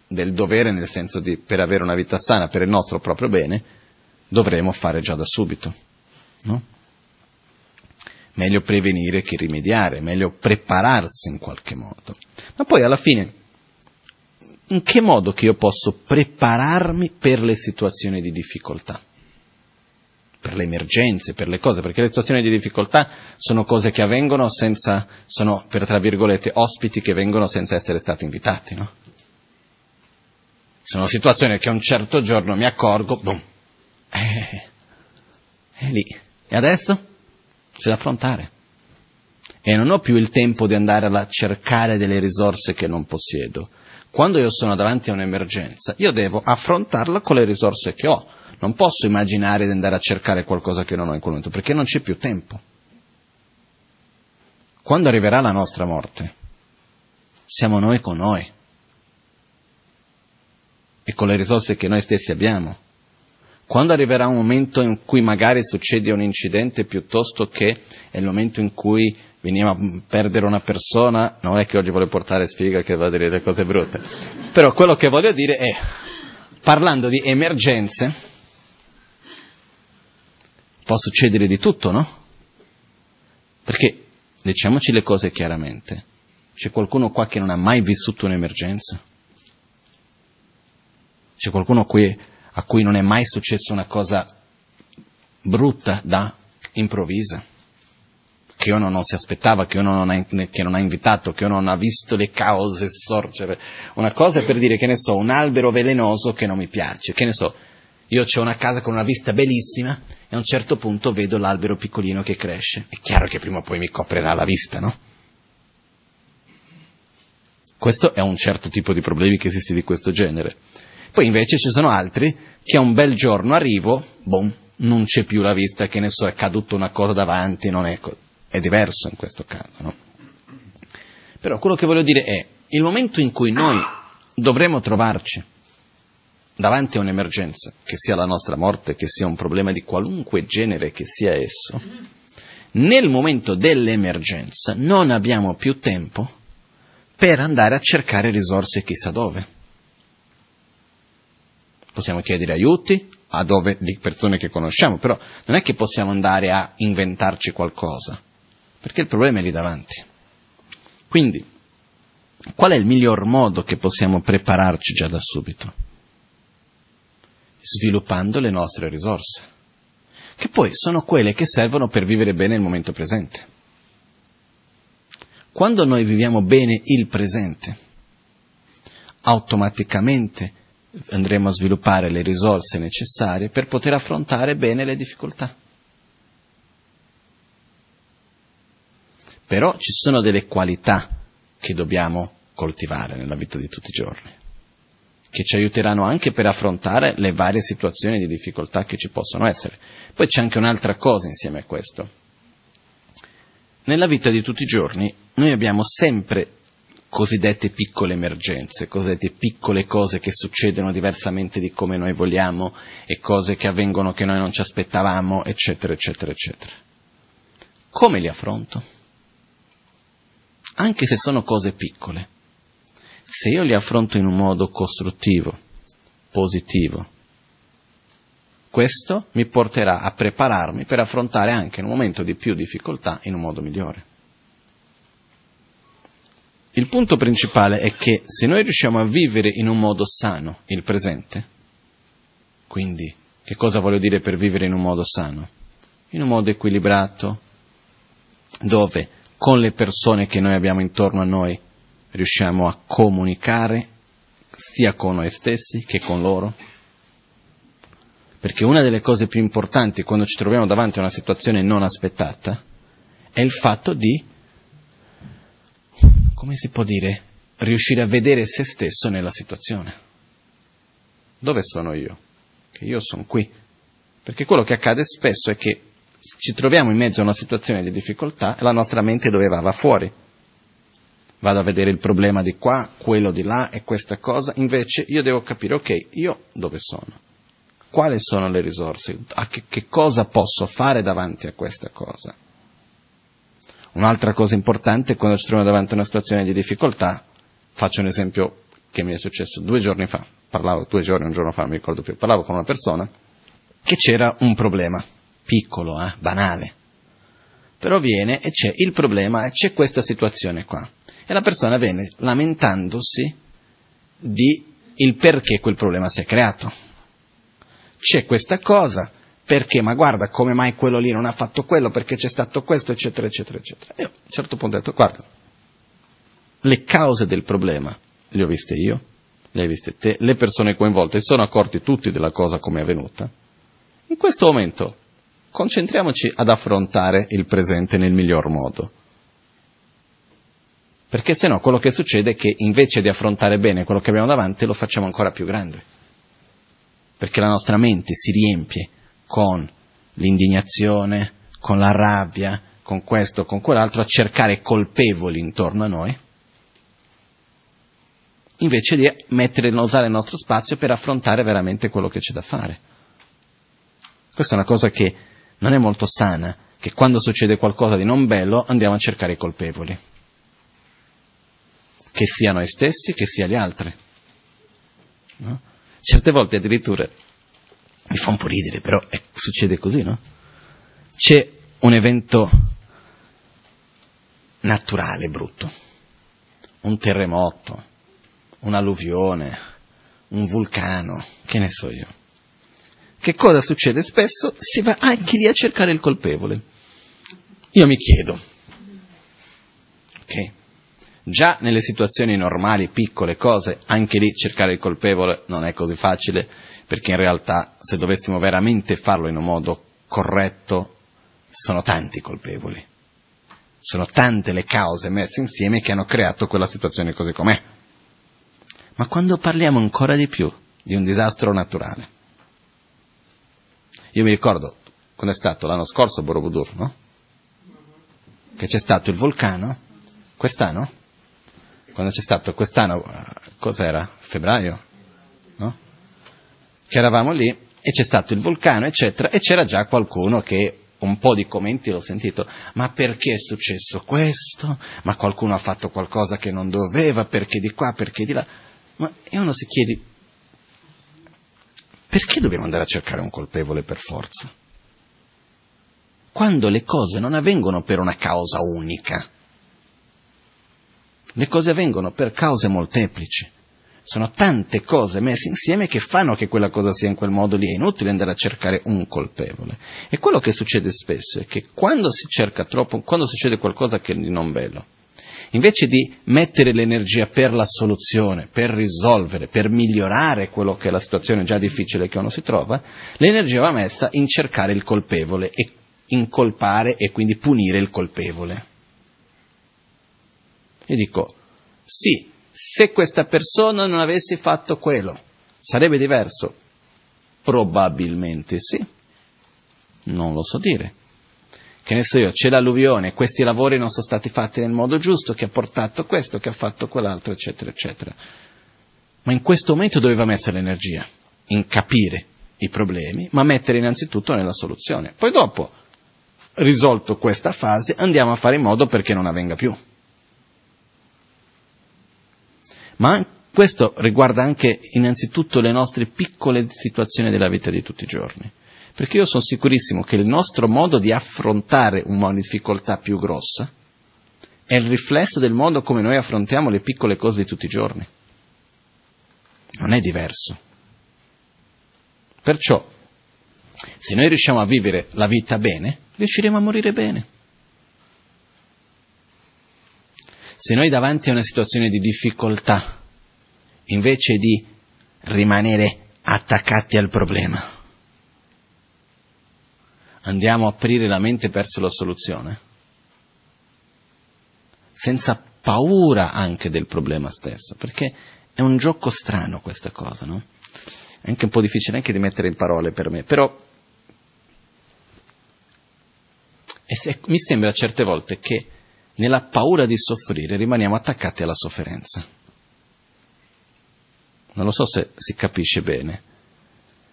del dovere, nel senso di per avere una vita sana, per il nostro proprio bene, dovremo fare già da subito. No? Meglio prevenire che rimediare, meglio prepararsi in qualche modo. Ma poi alla fine, in che modo che io posso prepararmi per le situazioni di difficoltà? Per le emergenze, per le cose, perché le situazioni di difficoltà sono cose che avvengono senza, sono per tra virgolette ospiti che vengono senza essere stati invitati, no? Sono situazioni che un certo giorno mi accorgo, boom, eh, è lì. E adesso? C'è da affrontare. E non ho più il tempo di andare a cercare delle risorse che non possiedo. Quando io sono davanti a un'emergenza, io devo affrontarla con le risorse che ho. Non posso immaginare di andare a cercare qualcosa che non ho in quel momento, perché non c'è più tempo. Quando arriverà la nostra morte, siamo noi con noi e con le risorse che noi stessi abbiamo. Quando arriverà un momento in cui magari succede un incidente piuttosto che è il momento in cui veniamo a perdere una persona, non è che oggi voglio portare sfiga che va a dire le cose brutte, però quello che voglio dire è, parlando di emergenze, può succedere di tutto, no? Perché, diciamoci le cose chiaramente, c'è qualcuno qua che non ha mai vissuto un'emergenza? C'è qualcuno qui a cui non è mai successa una cosa brutta da improvvisa, che uno non si aspettava, che uno non ha, che non ha invitato, che uno non ha visto le cause sorgere. Una cosa è per dire, che ne so, un albero velenoso che non mi piace, che ne so, io ho una casa con una vista bellissima e a un certo punto vedo l'albero piccolino che cresce. È chiaro che prima o poi mi coprirà la vista, no? Questo è un certo tipo di problemi che esiste di questo genere. Poi invece ci sono altri che un bel giorno arrivo, boom, non c'è più la vista, che ne so, è caduto una cosa davanti, non è, è diverso in questo caso, no? Però quello che voglio dire è, il momento in cui noi dovremo trovarci davanti a un'emergenza, che sia la nostra morte, che sia un problema di qualunque genere che sia esso, nel momento dell'emergenza non abbiamo più tempo per andare a cercare risorse chissà dove possiamo chiedere aiuti, a dove, di persone che conosciamo, però non è che possiamo andare a inventarci qualcosa, perché il problema è lì davanti. Quindi, qual è il miglior modo che possiamo prepararci già da subito? Sviluppando le nostre risorse, che poi sono quelle che servono per vivere bene il momento presente. Quando noi viviamo bene il presente, automaticamente andremo a sviluppare le risorse necessarie per poter affrontare bene le difficoltà. Però ci sono delle qualità che dobbiamo coltivare nella vita di tutti i giorni, che ci aiuteranno anche per affrontare le varie situazioni di difficoltà che ci possono essere. Poi c'è anche un'altra cosa insieme a questo. Nella vita di tutti i giorni noi abbiamo sempre cosiddette piccole emergenze, cosiddette piccole cose che succedono diversamente di come noi vogliamo e cose che avvengono che noi non ci aspettavamo, eccetera, eccetera, eccetera. Come li affronto? Anche se sono cose piccole. Se io li affronto in un modo costruttivo, positivo, questo mi porterà a prepararmi per affrontare anche un momento di più difficoltà in un modo migliore. Il punto principale è che se noi riusciamo a vivere in un modo sano il presente, quindi che cosa voglio dire per vivere in un modo sano? In un modo equilibrato, dove con le persone che noi abbiamo intorno a noi riusciamo a comunicare sia con noi stessi che con loro. Perché una delle cose più importanti quando ci troviamo davanti a una situazione non aspettata è il fatto di come si può dire, riuscire a vedere se stesso nella situazione. Dove sono io? Che io sono qui. Perché quello che accade spesso è che ci troviamo in mezzo a una situazione di difficoltà e la nostra mente dove va? Va fuori. Vado a vedere il problema di qua, quello di là e questa cosa, invece io devo capire, ok, io dove sono? Quali sono le risorse? A che, che cosa posso fare davanti a questa cosa? Un'altra cosa importante è quando ci troviamo davanti a una situazione di difficoltà, faccio un esempio che mi è successo due giorni fa, parlavo due giorni, un giorno fa, non mi ricordo più, parlavo con una persona che c'era un problema, piccolo, eh, banale, però viene e c'è il problema e c'è questa situazione qua. E la persona viene lamentandosi di il perché quel problema si è creato. C'è questa cosa, perché, ma guarda, come mai quello lì non ha fatto quello, perché c'è stato questo, eccetera, eccetera, eccetera. Io a un certo punto ho detto, guarda, le cause del problema le ho viste io, le hai viste te, le persone coinvolte si sono accorti tutti della cosa come è avvenuta. In questo momento concentriamoci ad affrontare il presente nel miglior modo. Perché se no quello che succede è che invece di affrontare bene quello che abbiamo davanti lo facciamo ancora più grande. Perché la nostra mente si riempie con l'indignazione, con la rabbia, con questo, con quell'altro, a cercare colpevoli intorno a noi, invece di mettere, usare il nostro spazio per affrontare veramente quello che c'è da fare. Questa è una cosa che non è molto sana, che quando succede qualcosa di non bello andiamo a cercare i colpevoli, che sia noi stessi, che sia gli altri. No? Certe volte addirittura mi fa un po' ridere, però eh, succede così, no? C'è un evento naturale brutto, un terremoto, un'alluvione, un vulcano, che ne so io. Che cosa succede spesso? Si va anche lì a cercare il colpevole. Io mi chiedo, ok? Già nelle situazioni normali, piccole cose, anche lì cercare il colpevole non è così facile, perché in realtà se dovessimo veramente farlo in un modo corretto, sono tanti i colpevoli. Sono tante le cause messe insieme che hanno creato quella situazione così com'è. Ma quando parliamo ancora di più di un disastro naturale, io mi ricordo quando è stato l'anno scorso Borobudur, no? Che c'è stato il vulcano, quest'anno? Quando c'è stato quest'anno, eh, cos'era? Febbraio? Che eravamo lì e c'è stato il vulcano, eccetera, e c'era già qualcuno che un po' di commenti l'ho sentito, ma perché è successo questo? Ma qualcuno ha fatto qualcosa che non doveva, perché di qua, perché di là? Ma e uno si chiede, Perché dobbiamo andare a cercare un colpevole per forza? Quando le cose non avvengono per una causa unica, le cose avvengono per cause molteplici. Sono tante cose messe insieme che fanno che quella cosa sia in quel modo lì. È inutile andare a cercare un colpevole. E quello che succede spesso è che quando si cerca troppo, quando succede qualcosa che di non bello, invece di mettere l'energia per la soluzione, per risolvere, per migliorare quello che è la situazione già difficile che uno si trova, l'energia va messa in cercare il colpevole e incolpare e quindi punire il colpevole. Io dico, sì, se questa persona non avesse fatto quello, sarebbe diverso? Probabilmente sì. Non lo so dire. Che ne so io, c'è l'alluvione, questi lavori non sono stati fatti nel modo giusto, che ha portato questo, che ha fatto quell'altro, eccetera, eccetera. Ma in questo momento dove va messa l'energia? In capire i problemi, ma mettere innanzitutto nella soluzione. Poi dopo, risolto questa fase, andiamo a fare in modo perché non avvenga più. Ma questo riguarda anche innanzitutto le nostre piccole situazioni della vita di tutti i giorni. Perché io sono sicurissimo che il nostro modo di affrontare una difficoltà più grossa è il riflesso del modo come noi affrontiamo le piccole cose di tutti i giorni. Non è diverso. Perciò, se noi riusciamo a vivere la vita bene, riusciremo a morire bene. Se noi davanti a una situazione di difficoltà, invece di rimanere attaccati al problema, andiamo a aprire la mente verso la soluzione, senza paura anche del problema stesso, perché è un gioco strano questa cosa, no? È anche un po' difficile anche di mettere in parole per me, però se, mi sembra certe volte che nella paura di soffrire rimaniamo attaccati alla sofferenza. Non lo so se si capisce bene.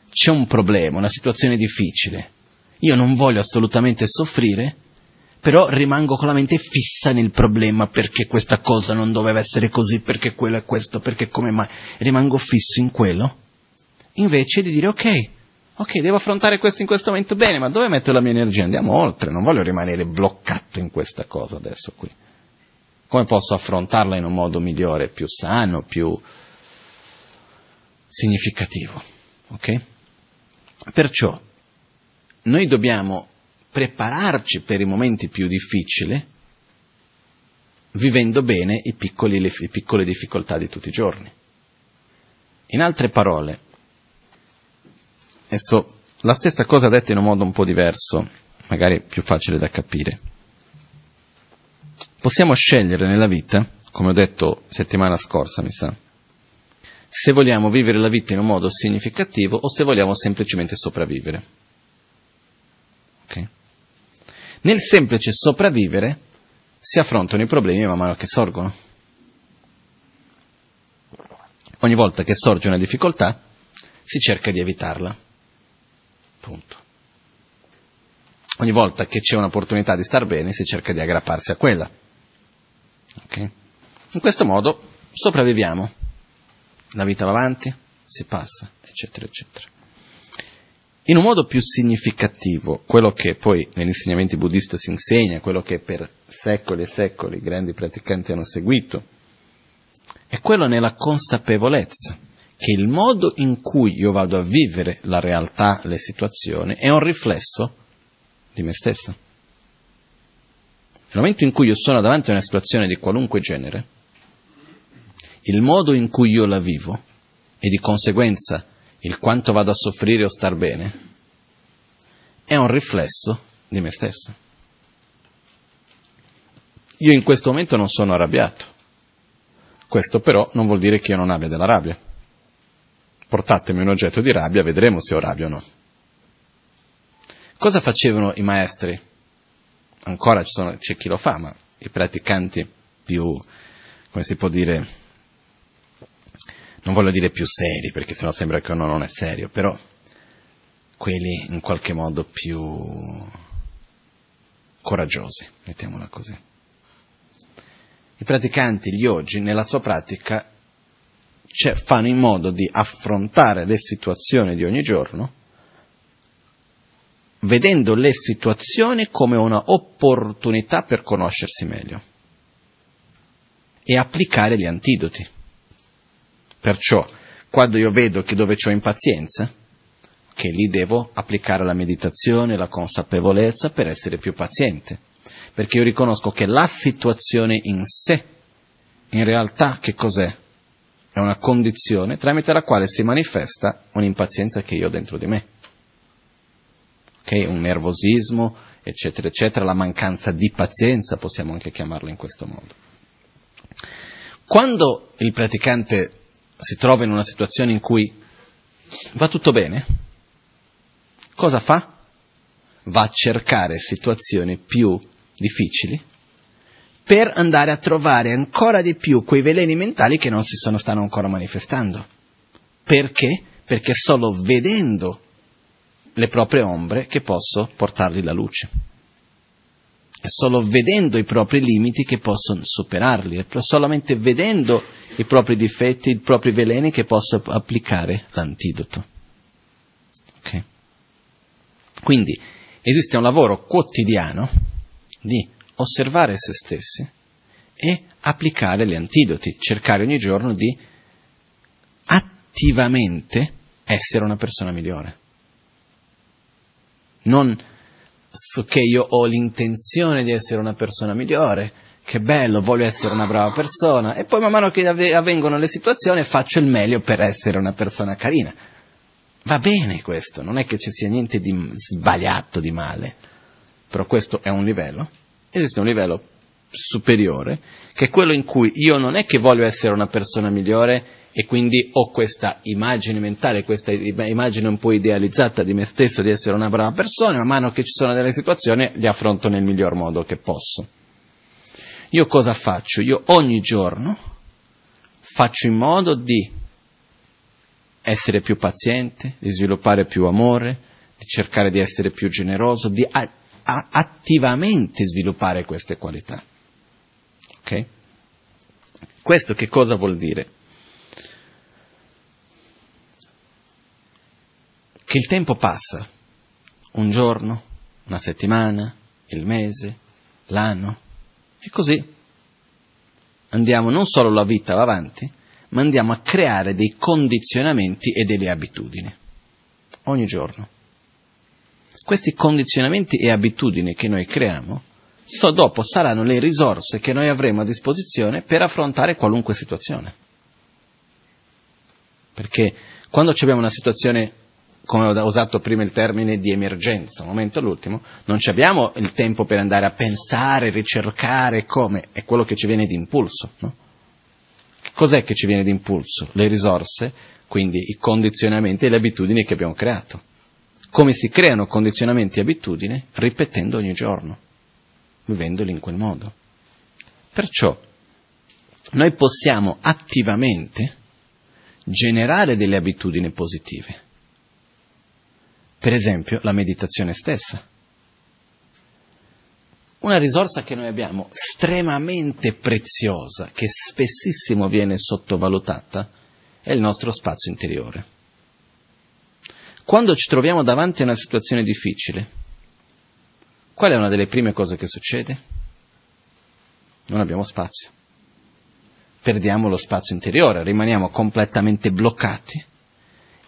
C'è un problema, una situazione difficile. Io non voglio assolutamente soffrire, però rimango con la mente fissa nel problema perché questa cosa non doveva essere così, perché quello è questo, perché come mai. Rimango fisso in quello, invece di dire ok, ok, devo affrontare questo in questo momento bene, ma dove metto la mia energia? Andiamo oltre, non voglio rimanere bloccato in questa cosa adesso qui. Come posso affrontarla in un modo migliore, più sano, più significativo? Ok? Perciò noi dobbiamo prepararci per i momenti più difficili vivendo bene piccoli, le, le piccole difficoltà di tutti i giorni. In altre parole, Adesso, la stessa cosa detta in un modo un po' diverso, magari più facile da capire. Possiamo scegliere nella vita, come ho detto settimana scorsa, mi sa, se vogliamo vivere la vita in un modo significativo o se vogliamo semplicemente sopravvivere. Okay? Nel semplice sopravvivere si affrontano i problemi man mano che sorgono. Ogni volta che sorge una difficoltà si cerca di evitarla. Punto. Ogni volta che c'è un'opportunità di star bene si cerca di aggrapparsi a quella. Okay? In questo modo sopravviviamo, la vita va avanti, si passa, eccetera, eccetera. In un modo più significativo, quello che poi negli insegnamenti buddisti si insegna, quello che per secoli e secoli i grandi praticanti hanno seguito, è quello nella consapevolezza che il modo in cui io vado a vivere la realtà, le situazioni, è un riflesso di me stesso. Nel momento in cui io sono davanti a una situazione di qualunque genere, il modo in cui io la vivo e di conseguenza il quanto vado a soffrire o star bene è un riflesso di me stesso. Io in questo momento non sono arrabbiato, questo però non vuol dire che io non abbia della rabbia portatemi un oggetto di rabbia, vedremo se ho rabbia o no. Cosa facevano i maestri? Ancora sono, c'è chi lo fa, ma i praticanti più, come si può dire, non voglio dire più seri, perché sennò sembra che uno non è serio, però quelli in qualche modo più coraggiosi, mettiamola così. I praticanti, gli oggi, nella sua pratica cioè, fanno in modo di affrontare le situazioni di ogni giorno vedendo le situazioni come una opportunità per conoscersi meglio e applicare gli antidoti. Perciò, quando io vedo che dove ho impazienza, che lì devo applicare la meditazione, la consapevolezza per essere più paziente, perché io riconosco che la situazione in sé, in realtà che cos'è? È una condizione tramite la quale si manifesta un'impazienza che io ho dentro di me. Okay? Un nervosismo, eccetera, eccetera, la mancanza di pazienza, possiamo anche chiamarla in questo modo. Quando il praticante si trova in una situazione in cui va tutto bene, cosa fa? Va a cercare situazioni più difficili per andare a trovare ancora di più quei veleni mentali che non si sono, stanno ancora manifestando. Perché? Perché solo vedendo le proprie ombre che posso portargli la luce. È solo vedendo i propri limiti che posso superarli, è solamente vedendo i propri difetti, i propri veleni che posso applicare l'antidoto. Okay. Quindi esiste un lavoro quotidiano di osservare se stessi e applicare gli antidoti, cercare ogni giorno di attivamente essere una persona migliore non che io ho l'intenzione di essere una persona migliore, che bello, voglio essere una brava persona, e poi man mano che avvengono le situazioni faccio il meglio per essere una persona carina. Va bene questo, non è che ci sia niente di sbagliato, di male, però questo è un livello. Esiste un livello superiore, che è quello in cui io non è che voglio essere una persona migliore e quindi ho questa immagine mentale, questa immagine un po' idealizzata di me stesso di essere una brava persona, man mano che ci sono delle situazioni li affronto nel miglior modo che posso. Io cosa faccio? Io ogni giorno faccio in modo di essere più paziente, di sviluppare più amore, di cercare di essere più generoso, di attivamente sviluppare queste qualità. Ok? Questo che cosa vuol dire? che il tempo passa, un giorno, una settimana, il mese, l'anno, e così andiamo non solo la vita va avanti, ma andiamo a creare dei condizionamenti e delle abitudini, ogni giorno. Questi condizionamenti e abitudini che noi creiamo, so dopo saranno le risorse che noi avremo a disposizione per affrontare qualunque situazione. Perché quando abbiamo una situazione come ho usato prima il termine di emergenza, un momento all'ultimo, non abbiamo il tempo per andare a pensare, ricercare come, è quello che ci viene di impulso. No? Cos'è che ci viene di impulso? Le risorse, quindi i condizionamenti e le abitudini che abbiamo creato. Come si creano condizionamenti e abitudini? Ripetendo ogni giorno, vivendoli in quel modo. Perciò noi possiamo attivamente generare delle abitudini positive per esempio, la meditazione stessa. Una risorsa che noi abbiamo estremamente preziosa, che spessissimo viene sottovalutata, è il nostro spazio interiore. Quando ci troviamo davanti a una situazione difficile, qual è una delle prime cose che succede? Non abbiamo spazio. Perdiamo lo spazio interiore, rimaniamo completamente bloccati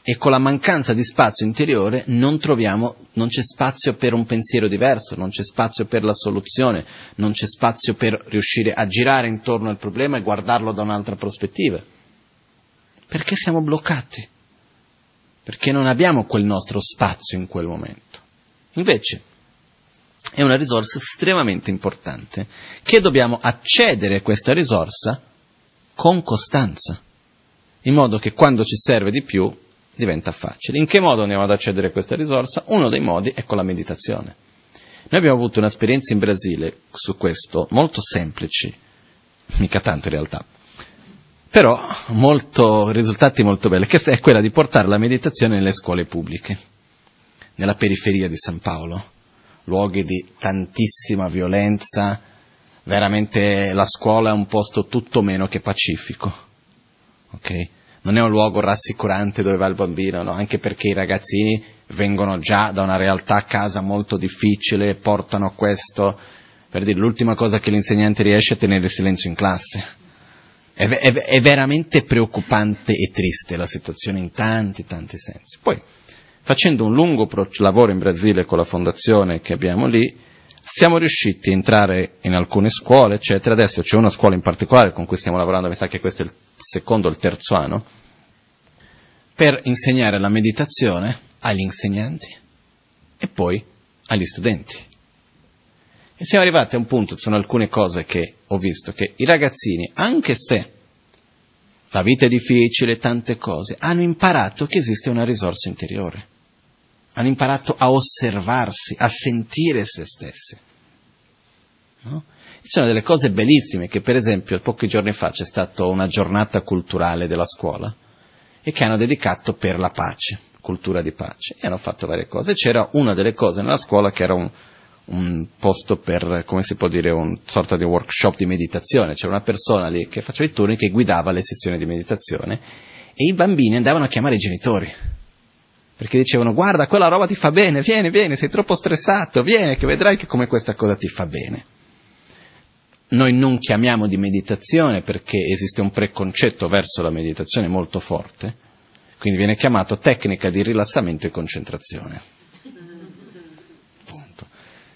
e con la mancanza di spazio interiore non troviamo, non c'è spazio per un pensiero diverso, non c'è spazio per la soluzione, non c'è spazio per riuscire a girare intorno al problema e guardarlo da un'altra prospettiva. Perché siamo bloccati? Perché non abbiamo quel nostro spazio in quel momento. Invece è una risorsa estremamente importante che dobbiamo accedere a questa risorsa con costanza, in modo che quando ci serve di più diventa facile. In che modo andiamo ad accedere a questa risorsa? Uno dei modi è con la meditazione. Noi abbiamo avuto un'esperienza in Brasile su questo, molto semplici, mica tanto in realtà, però molto, risultati molto belli, che è quella di portare la meditazione nelle scuole pubbliche, nella periferia di San Paolo, luoghi di tantissima violenza, veramente la scuola è un posto tutto meno che pacifico, ok? non è un luogo rassicurante dove va il bambino, no? anche perché i ragazzini vengono già da una realtà a casa molto difficile, portano questo, per dire l'ultima cosa che l'insegnante riesce è tenere il silenzio in classe. È, è, è veramente preoccupante e triste la situazione in tanti, tanti sensi. Poi, facendo un lungo pro- lavoro in Brasile con la fondazione che abbiamo lì, siamo riusciti a entrare in alcune scuole, eccetera. Adesso c'è una scuola in particolare con cui stiamo lavorando, mi sa che questo è il secondo o il terzo anno, per insegnare la meditazione agli insegnanti e poi agli studenti. E siamo arrivati a un punto, ci sono alcune cose che ho visto, che i ragazzini, anche se la vita è difficile, tante cose, hanno imparato che esiste una risorsa interiore hanno imparato a osservarsi, a sentire se stessi. No? Ci sono delle cose bellissime che per esempio pochi giorni fa c'è stata una giornata culturale della scuola e che hanno dedicato per la pace, cultura di pace, e hanno fatto varie cose. C'era una delle cose nella scuola che era un, un posto per, come si può dire, un sorta di workshop di meditazione. C'era una persona lì che faceva i turni che guidava le sessioni di meditazione e i bambini andavano a chiamare i genitori perché dicevano guarda quella roba ti fa bene, vieni, vieni, sei troppo stressato, vieni che vedrai che come questa cosa ti fa bene. Noi non chiamiamo di meditazione perché esiste un preconcetto verso la meditazione molto forte, quindi viene chiamato tecnica di rilassamento e concentrazione.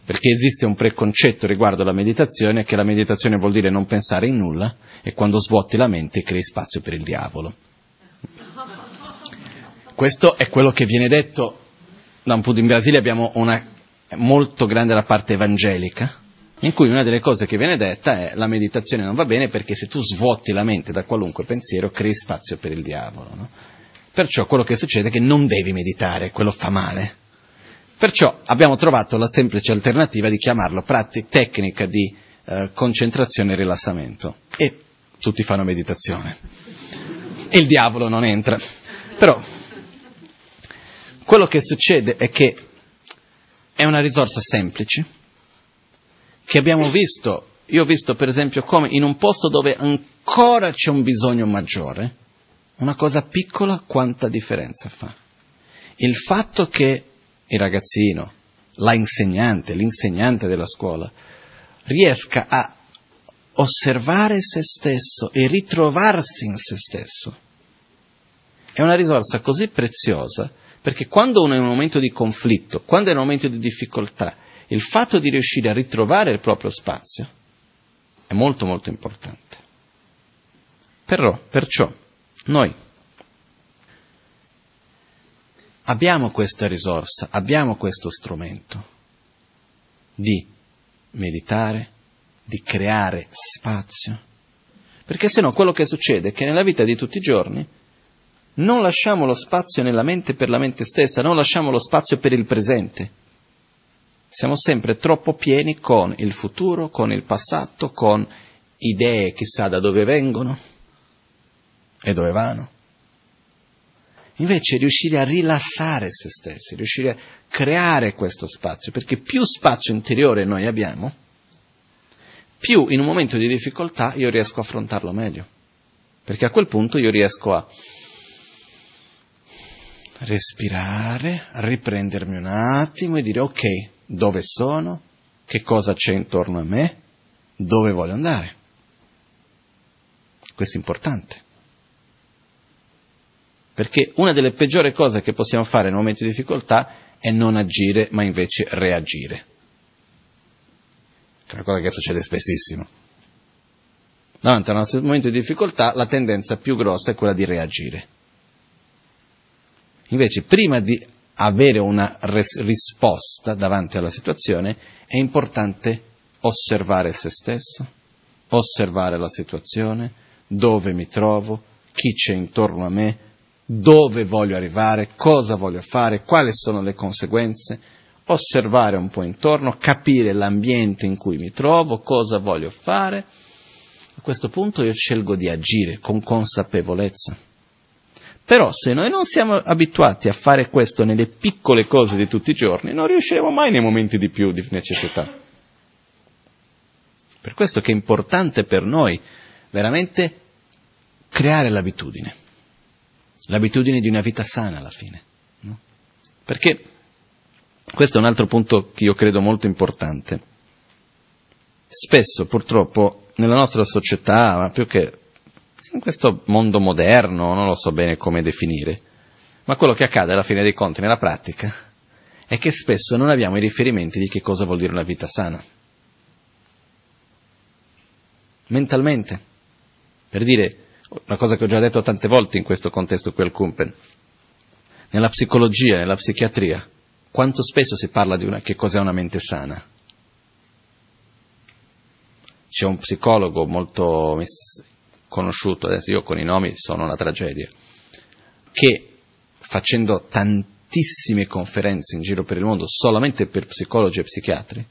Perché esiste un preconcetto riguardo la meditazione che la meditazione vuol dire non pensare in nulla e quando svuoti la mente crei spazio per il diavolo. Questo è quello che viene detto da un punto in Brasile abbiamo una molto grande la parte evangelica, in cui una delle cose che viene detta è la meditazione non va bene perché se tu svuoti la mente da qualunque pensiero crei spazio per il diavolo. No? Perciò quello che succede è che non devi meditare, quello fa male. Perciò abbiamo trovato la semplice alternativa di chiamarlo pratica, tecnica di eh, concentrazione e rilassamento. E tutti fanno meditazione. Il diavolo non entra. Però quello che succede è che è una risorsa semplice, che abbiamo visto, io ho visto per esempio come in un posto dove ancora c'è un bisogno maggiore, una cosa piccola quanta differenza fa. Il fatto che il ragazzino, la insegnante, l'insegnante della scuola, riesca a osservare se stesso e ritrovarsi in se stesso, è una risorsa così preziosa perché quando uno è in un momento di conflitto, quando è in un momento di difficoltà, il fatto di riuscire a ritrovare il proprio spazio è molto molto importante. Però, perciò, noi abbiamo questa risorsa, abbiamo questo strumento di meditare, di creare spazio, perché se no quello che succede è che nella vita di tutti i giorni non lasciamo lo spazio nella mente per la mente stessa, non lasciamo lo spazio per il presente. Siamo sempre troppo pieni con il futuro, con il passato, con idee chissà da dove vengono e dove vanno. Invece riuscire a rilassare se stessi, riuscire a creare questo spazio, perché più spazio interiore noi abbiamo, più in un momento di difficoltà io riesco a affrontarlo meglio. Perché a quel punto io riesco a respirare, riprendermi un attimo e dire ok, dove sono, che cosa c'è intorno a me, dove voglio andare. Questo è importante. Perché una delle peggiori cose che possiamo fare in momenti di difficoltà è non agire, ma invece reagire. È una cosa che succede spessissimo. Davanti a un momento di difficoltà la tendenza più grossa è quella di reagire. Invece, prima di avere una res- risposta davanti alla situazione, è importante osservare se stesso, osservare la situazione, dove mi trovo, chi c'è intorno a me, dove voglio arrivare, cosa voglio fare, quali sono le conseguenze, osservare un po' intorno, capire l'ambiente in cui mi trovo, cosa voglio fare. A questo punto io scelgo di agire con consapevolezza. Però se noi non siamo abituati a fare questo nelle piccole cose di tutti i giorni, non riusciremo mai nei momenti di più di necessità. Per questo che è importante per noi veramente creare l'abitudine. L'abitudine di una vita sana alla fine. No? Perché questo è un altro punto che io credo molto importante. Spesso, purtroppo, nella nostra società, ma più che in questo mondo moderno, non lo so bene come definire, ma quello che accade alla fine dei conti nella pratica è che spesso non abbiamo i riferimenti di che cosa vuol dire una vita sana. Mentalmente. Per dire una cosa che ho già detto tante volte in questo contesto qui al Kumpen. Nella psicologia, nella psichiatria, quanto spesso si parla di una, che cos'è una mente sana? C'è un psicologo molto conosciuto, adesso io con i nomi sono una tragedia, che facendo tantissime conferenze in giro per il mondo solamente per psicologi e psichiatri,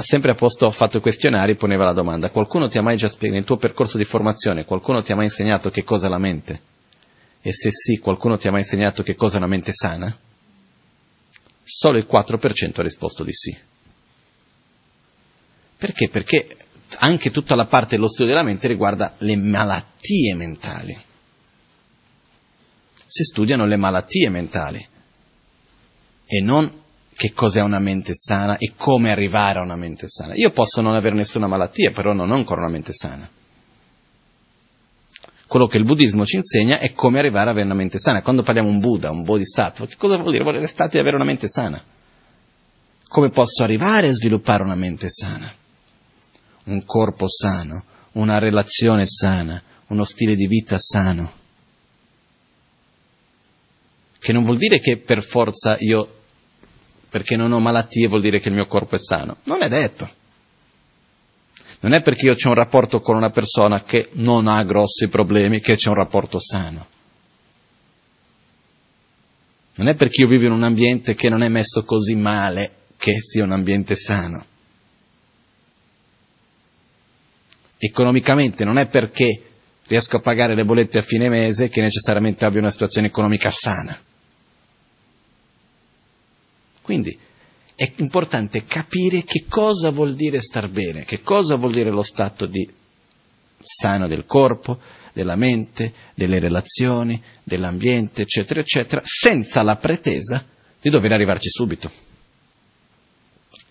ha sempre posto, fatto questionari, poneva la domanda, qualcuno ti ha mai già spiegato, nel tuo percorso di formazione, qualcuno ti ha mai insegnato che cosa è la mente? E se sì, qualcuno ti ha mai insegnato che cosa è una mente sana? Solo il 4% ha risposto di sì. Perché? Perché anche tutta la parte dello studio della mente riguarda le malattie mentali. Si studiano le malattie mentali e non che cos'è una mente sana e come arrivare a una mente sana. Io posso non avere nessuna malattia, però non ho ancora una mente sana. Quello che il buddismo ci insegna è come arrivare ad avere una mente sana. Quando parliamo un Buddha, un Bodhisattva, che cosa vuol dire? Vuol dire stati avere una mente sana. Come posso arrivare a sviluppare una mente sana? Un corpo sano, una relazione sana, uno stile di vita sano. Che non vuol dire che per forza io, perché non ho malattie, vuol dire che il mio corpo è sano. Non è detto. Non è perché io ho un rapporto con una persona che non ha grossi problemi che c'è un rapporto sano. Non è perché io vivo in un ambiente che non è messo così male che sia un ambiente sano. Economicamente non è perché riesco a pagare le bollette a fine mese che necessariamente abbia una situazione economica sana. Quindi è importante capire che cosa vuol dire star bene, che cosa vuol dire lo stato di sano del corpo, della mente, delle relazioni, dell'ambiente, eccetera, eccetera, senza la pretesa di dover arrivarci subito.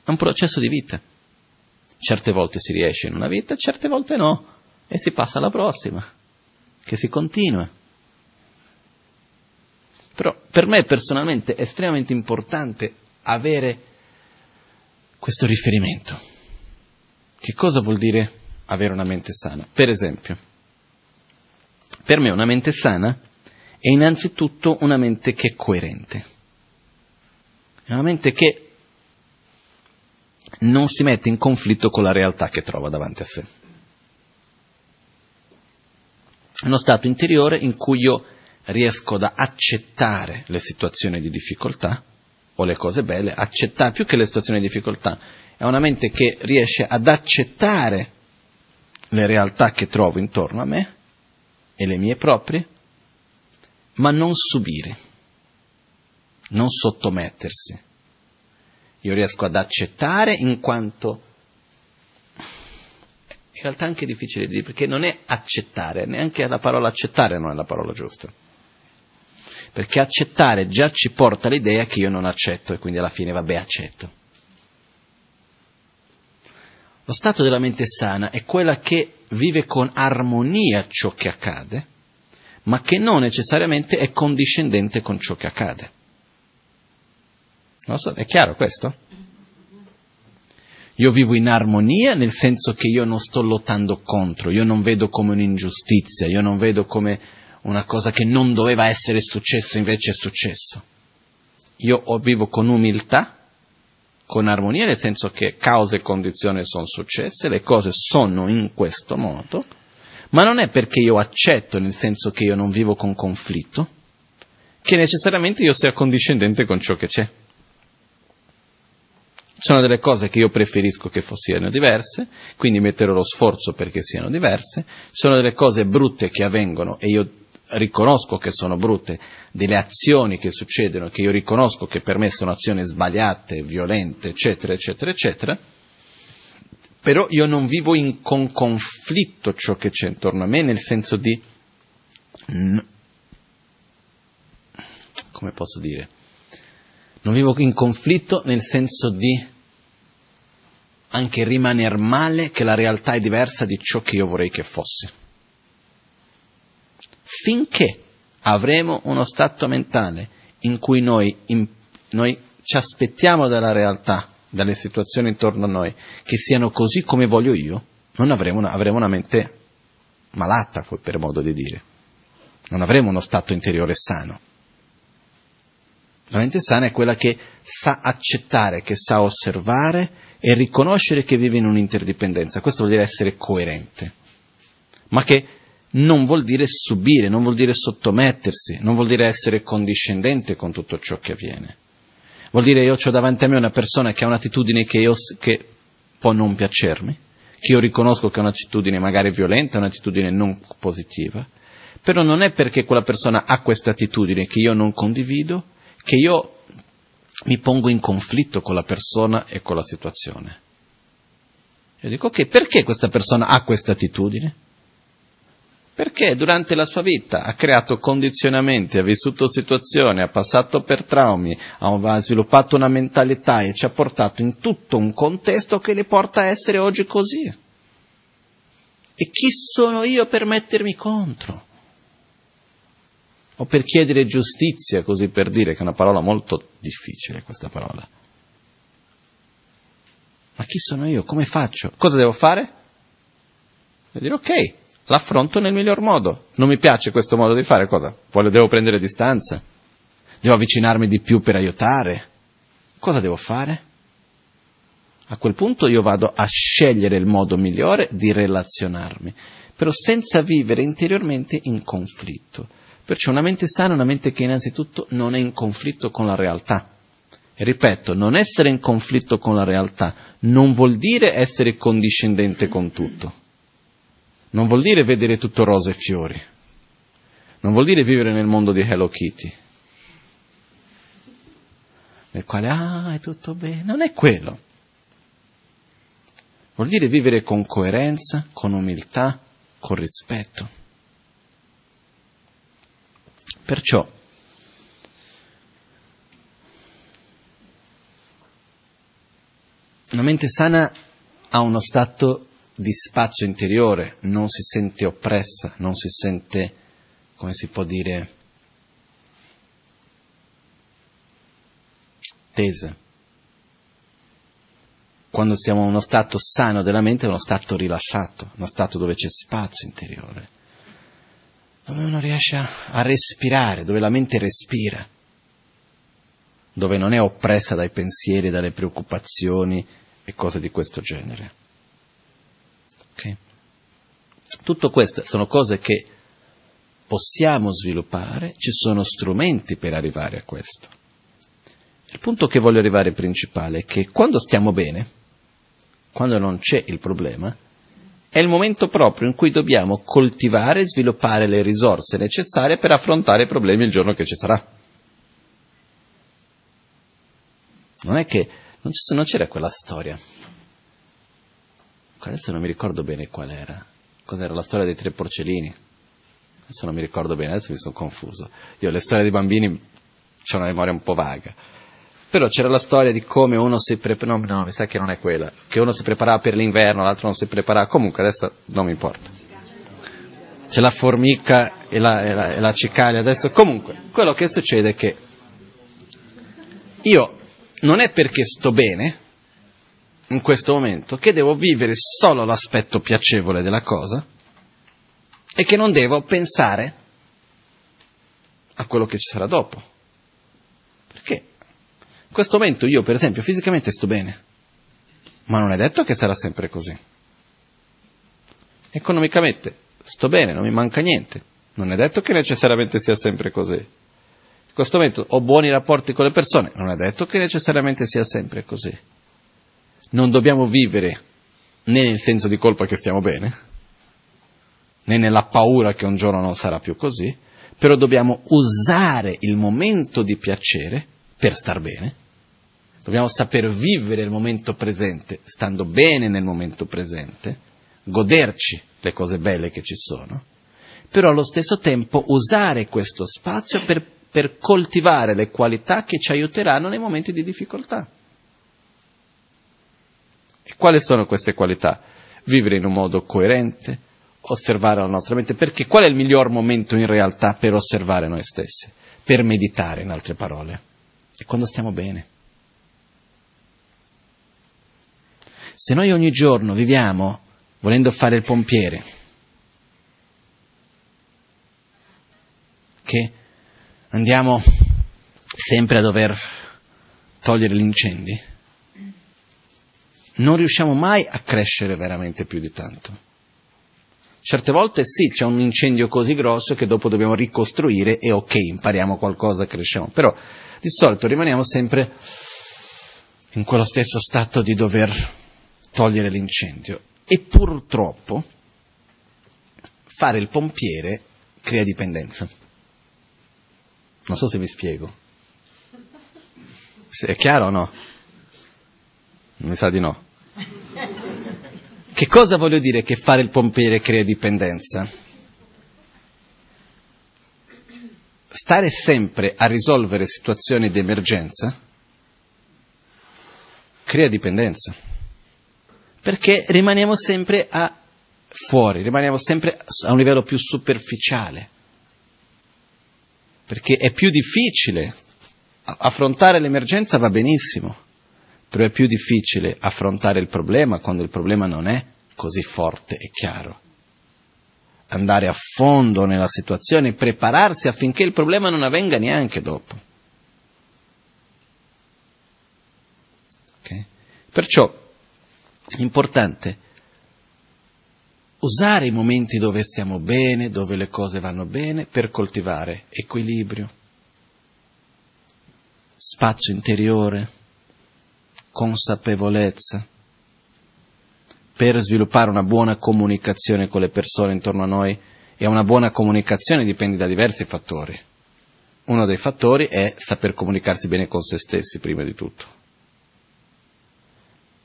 È un processo di vita. Certe volte si riesce in una vita, certe volte no, e si passa alla prossima, che si continua. Però per me personalmente è estremamente importante avere questo riferimento. Che cosa vuol dire avere una mente sana? Per esempio, per me una mente sana è innanzitutto una mente che è coerente, è una mente che non si mette in conflitto con la realtà che trova davanti a sé. È uno stato interiore in cui io riesco ad accettare le situazioni di difficoltà o le cose belle, accettare più che le situazioni di difficoltà, è una mente che riesce ad accettare le realtà che trovo intorno a me e le mie proprie, ma non subire, non sottomettersi. Io riesco ad accettare in quanto in realtà è anche difficile di dire perché non è accettare, neanche la parola accettare non è la parola giusta perché accettare già ci porta all'idea che io non accetto e quindi alla fine vabbè accetto. Lo stato della mente sana è quella che vive con armonia ciò che accade, ma che non necessariamente è condiscendente con ciò che accade. Non so, è chiaro questo? Io vivo in armonia nel senso che io non sto lottando contro, io non vedo come un'ingiustizia, io non vedo come una cosa che non doveva essere successo invece è successo. Io vivo con umiltà, con armonia, nel senso che cause e condizioni sono successe, le cose sono in questo modo, ma non è perché io accetto, nel senso che io non vivo con conflitto, che necessariamente io sia condiscendente con ciò che c'è. Sono delle cose che io preferisco che siano diverse, quindi metterò lo sforzo perché siano diverse. Sono delle cose brutte che avvengono e io riconosco che sono brutte, delle azioni che succedono, che io riconosco che per me sono azioni sbagliate, violente, eccetera, eccetera, eccetera, però io non vivo in, con conflitto ciò che c'è intorno a me, nel senso di n- come posso dire, non vivo in conflitto nel senso di anche rimanere male che la realtà è diversa di ciò che io vorrei che fosse. Finché avremo uno stato mentale in cui noi, in, noi ci aspettiamo dalla realtà, dalle situazioni intorno a noi, che siano così come voglio io, non avremo una, avremo una mente malata, per modo di dire. Non avremo uno stato interiore sano. La mente sana è quella che sa accettare, che sa osservare e riconoscere che vive in un'interdipendenza. Questo vuol dire essere coerente, ma che non vuol dire subire, non vuol dire sottomettersi, non vuol dire essere condiscendente con tutto ciò che avviene. Vuol dire io ho davanti a me una persona che ha un'attitudine che, io, che può non piacermi, che io riconosco che è un'attitudine magari violenta, un'attitudine non positiva, però non è perché quella persona ha questa attitudine che io non condivido, che io mi pongo in conflitto con la persona e con la situazione. Io dico, ok, perché questa persona ha questa attitudine? Perché durante la sua vita ha creato condizionamenti, ha vissuto situazioni, ha passato per traumi, ha sviluppato una mentalità e ci ha portato in tutto un contesto che le porta a essere oggi così. E chi sono io per mettermi contro? o per chiedere giustizia, così per dire, che è una parola molto difficile questa parola. Ma chi sono io? Come faccio? Cosa devo fare? Devo dire ok, l'affronto nel miglior modo. Non mi piace questo modo di fare, cosa? Voglio, devo prendere distanza? Devo avvicinarmi di più per aiutare? Cosa devo fare? A quel punto io vado a scegliere il modo migliore di relazionarmi, però senza vivere interiormente in conflitto. Perciò una mente sana è una mente che innanzitutto non è in conflitto con la realtà. E ripeto, non essere in conflitto con la realtà non vuol dire essere condiscendente con tutto. Non vuol dire vedere tutto rose e fiori. Non vuol dire vivere nel mondo di Hello Kitty. Nel quale, ah, è tutto bene. Non è quello. Vuol dire vivere con coerenza, con umiltà, con rispetto. Perciò una mente sana ha uno stato di spazio interiore, non si sente oppressa, non si sente, come si può dire, tesa. Quando siamo in uno stato sano della mente è uno stato rilassato, uno stato dove c'è spazio interiore dove uno riesce a respirare, dove la mente respira, dove non è oppressa dai pensieri, dalle preoccupazioni e cose di questo genere. Okay? Tutto questo sono cose che possiamo sviluppare, ci sono strumenti per arrivare a questo. Il punto che voglio arrivare principale è che quando stiamo bene, quando non c'è il problema, è il momento proprio in cui dobbiamo coltivare e sviluppare le risorse necessarie per affrontare i problemi il giorno che ci sarà. Non è che non, c'era quella storia. Adesso non mi ricordo bene qual era. Cos'era la storia dei tre porcellini? Adesso non mi ricordo bene, adesso mi sono confuso. Io le storie dei bambini ho una memoria un po' vaga. Però c'era la storia di come uno si preparava, no, no, mi sa che non è quella, che uno si preparava per l'inverno, l'altro non si preparava, comunque adesso non mi importa. C'è la formica e la, e la, e la cicaglia, adesso comunque, quello che succede è che io non è perché sto bene in questo momento che devo vivere solo l'aspetto piacevole della cosa e che non devo pensare a quello che ci sarà dopo. Perché in questo momento io, per esempio, fisicamente sto bene, ma non è detto che sarà sempre così. Economicamente sto bene, non mi manca niente, non è detto che necessariamente sia sempre così. In questo momento ho buoni rapporti con le persone, non è detto che necessariamente sia sempre così. Non dobbiamo vivere né nel senso di colpa che stiamo bene, né nella paura che un giorno non sarà più così, però dobbiamo usare il momento di piacere per star bene. Dobbiamo saper vivere il momento presente, stando bene nel momento presente, goderci le cose belle che ci sono, però allo stesso tempo usare questo spazio per per coltivare le qualità che ci aiuteranno nei momenti di difficoltà. E quali sono queste qualità? Vivere in un modo coerente, osservare la nostra mente, perché qual è il miglior momento in realtà per osservare noi stessi, per meditare in altre parole? È quando stiamo bene. Se noi ogni giorno viviamo volendo fare il pompiere, che andiamo sempre a dover togliere gli incendi, non riusciamo mai a crescere veramente più di tanto. Certe volte sì, c'è un incendio così grosso che dopo dobbiamo ricostruire e ok, impariamo qualcosa, cresciamo, però di solito rimaniamo sempre in quello stesso stato di dover togliere l'incendio e purtroppo fare il pompiere crea dipendenza. Non so se mi spiego. È chiaro o no? Mi sa di no. Che cosa voglio dire che fare il pompiere crea dipendenza? Stare sempre a risolvere situazioni di emergenza crea dipendenza. Perché rimaniamo sempre a fuori, rimaniamo sempre a un livello più superficiale. Perché è più difficile affrontare l'emergenza va benissimo, però è più difficile affrontare il problema quando il problema non è così forte e chiaro. Andare a fondo nella situazione, prepararsi affinché il problema non avvenga neanche dopo. Okay? Perciò è importante usare i momenti dove stiamo bene, dove le cose vanno bene, per coltivare equilibrio, spazio interiore, consapevolezza, per sviluppare una buona comunicazione con le persone intorno a noi e una buona comunicazione dipende da diversi fattori. Uno dei fattori è saper comunicarsi bene con se stessi prima di tutto.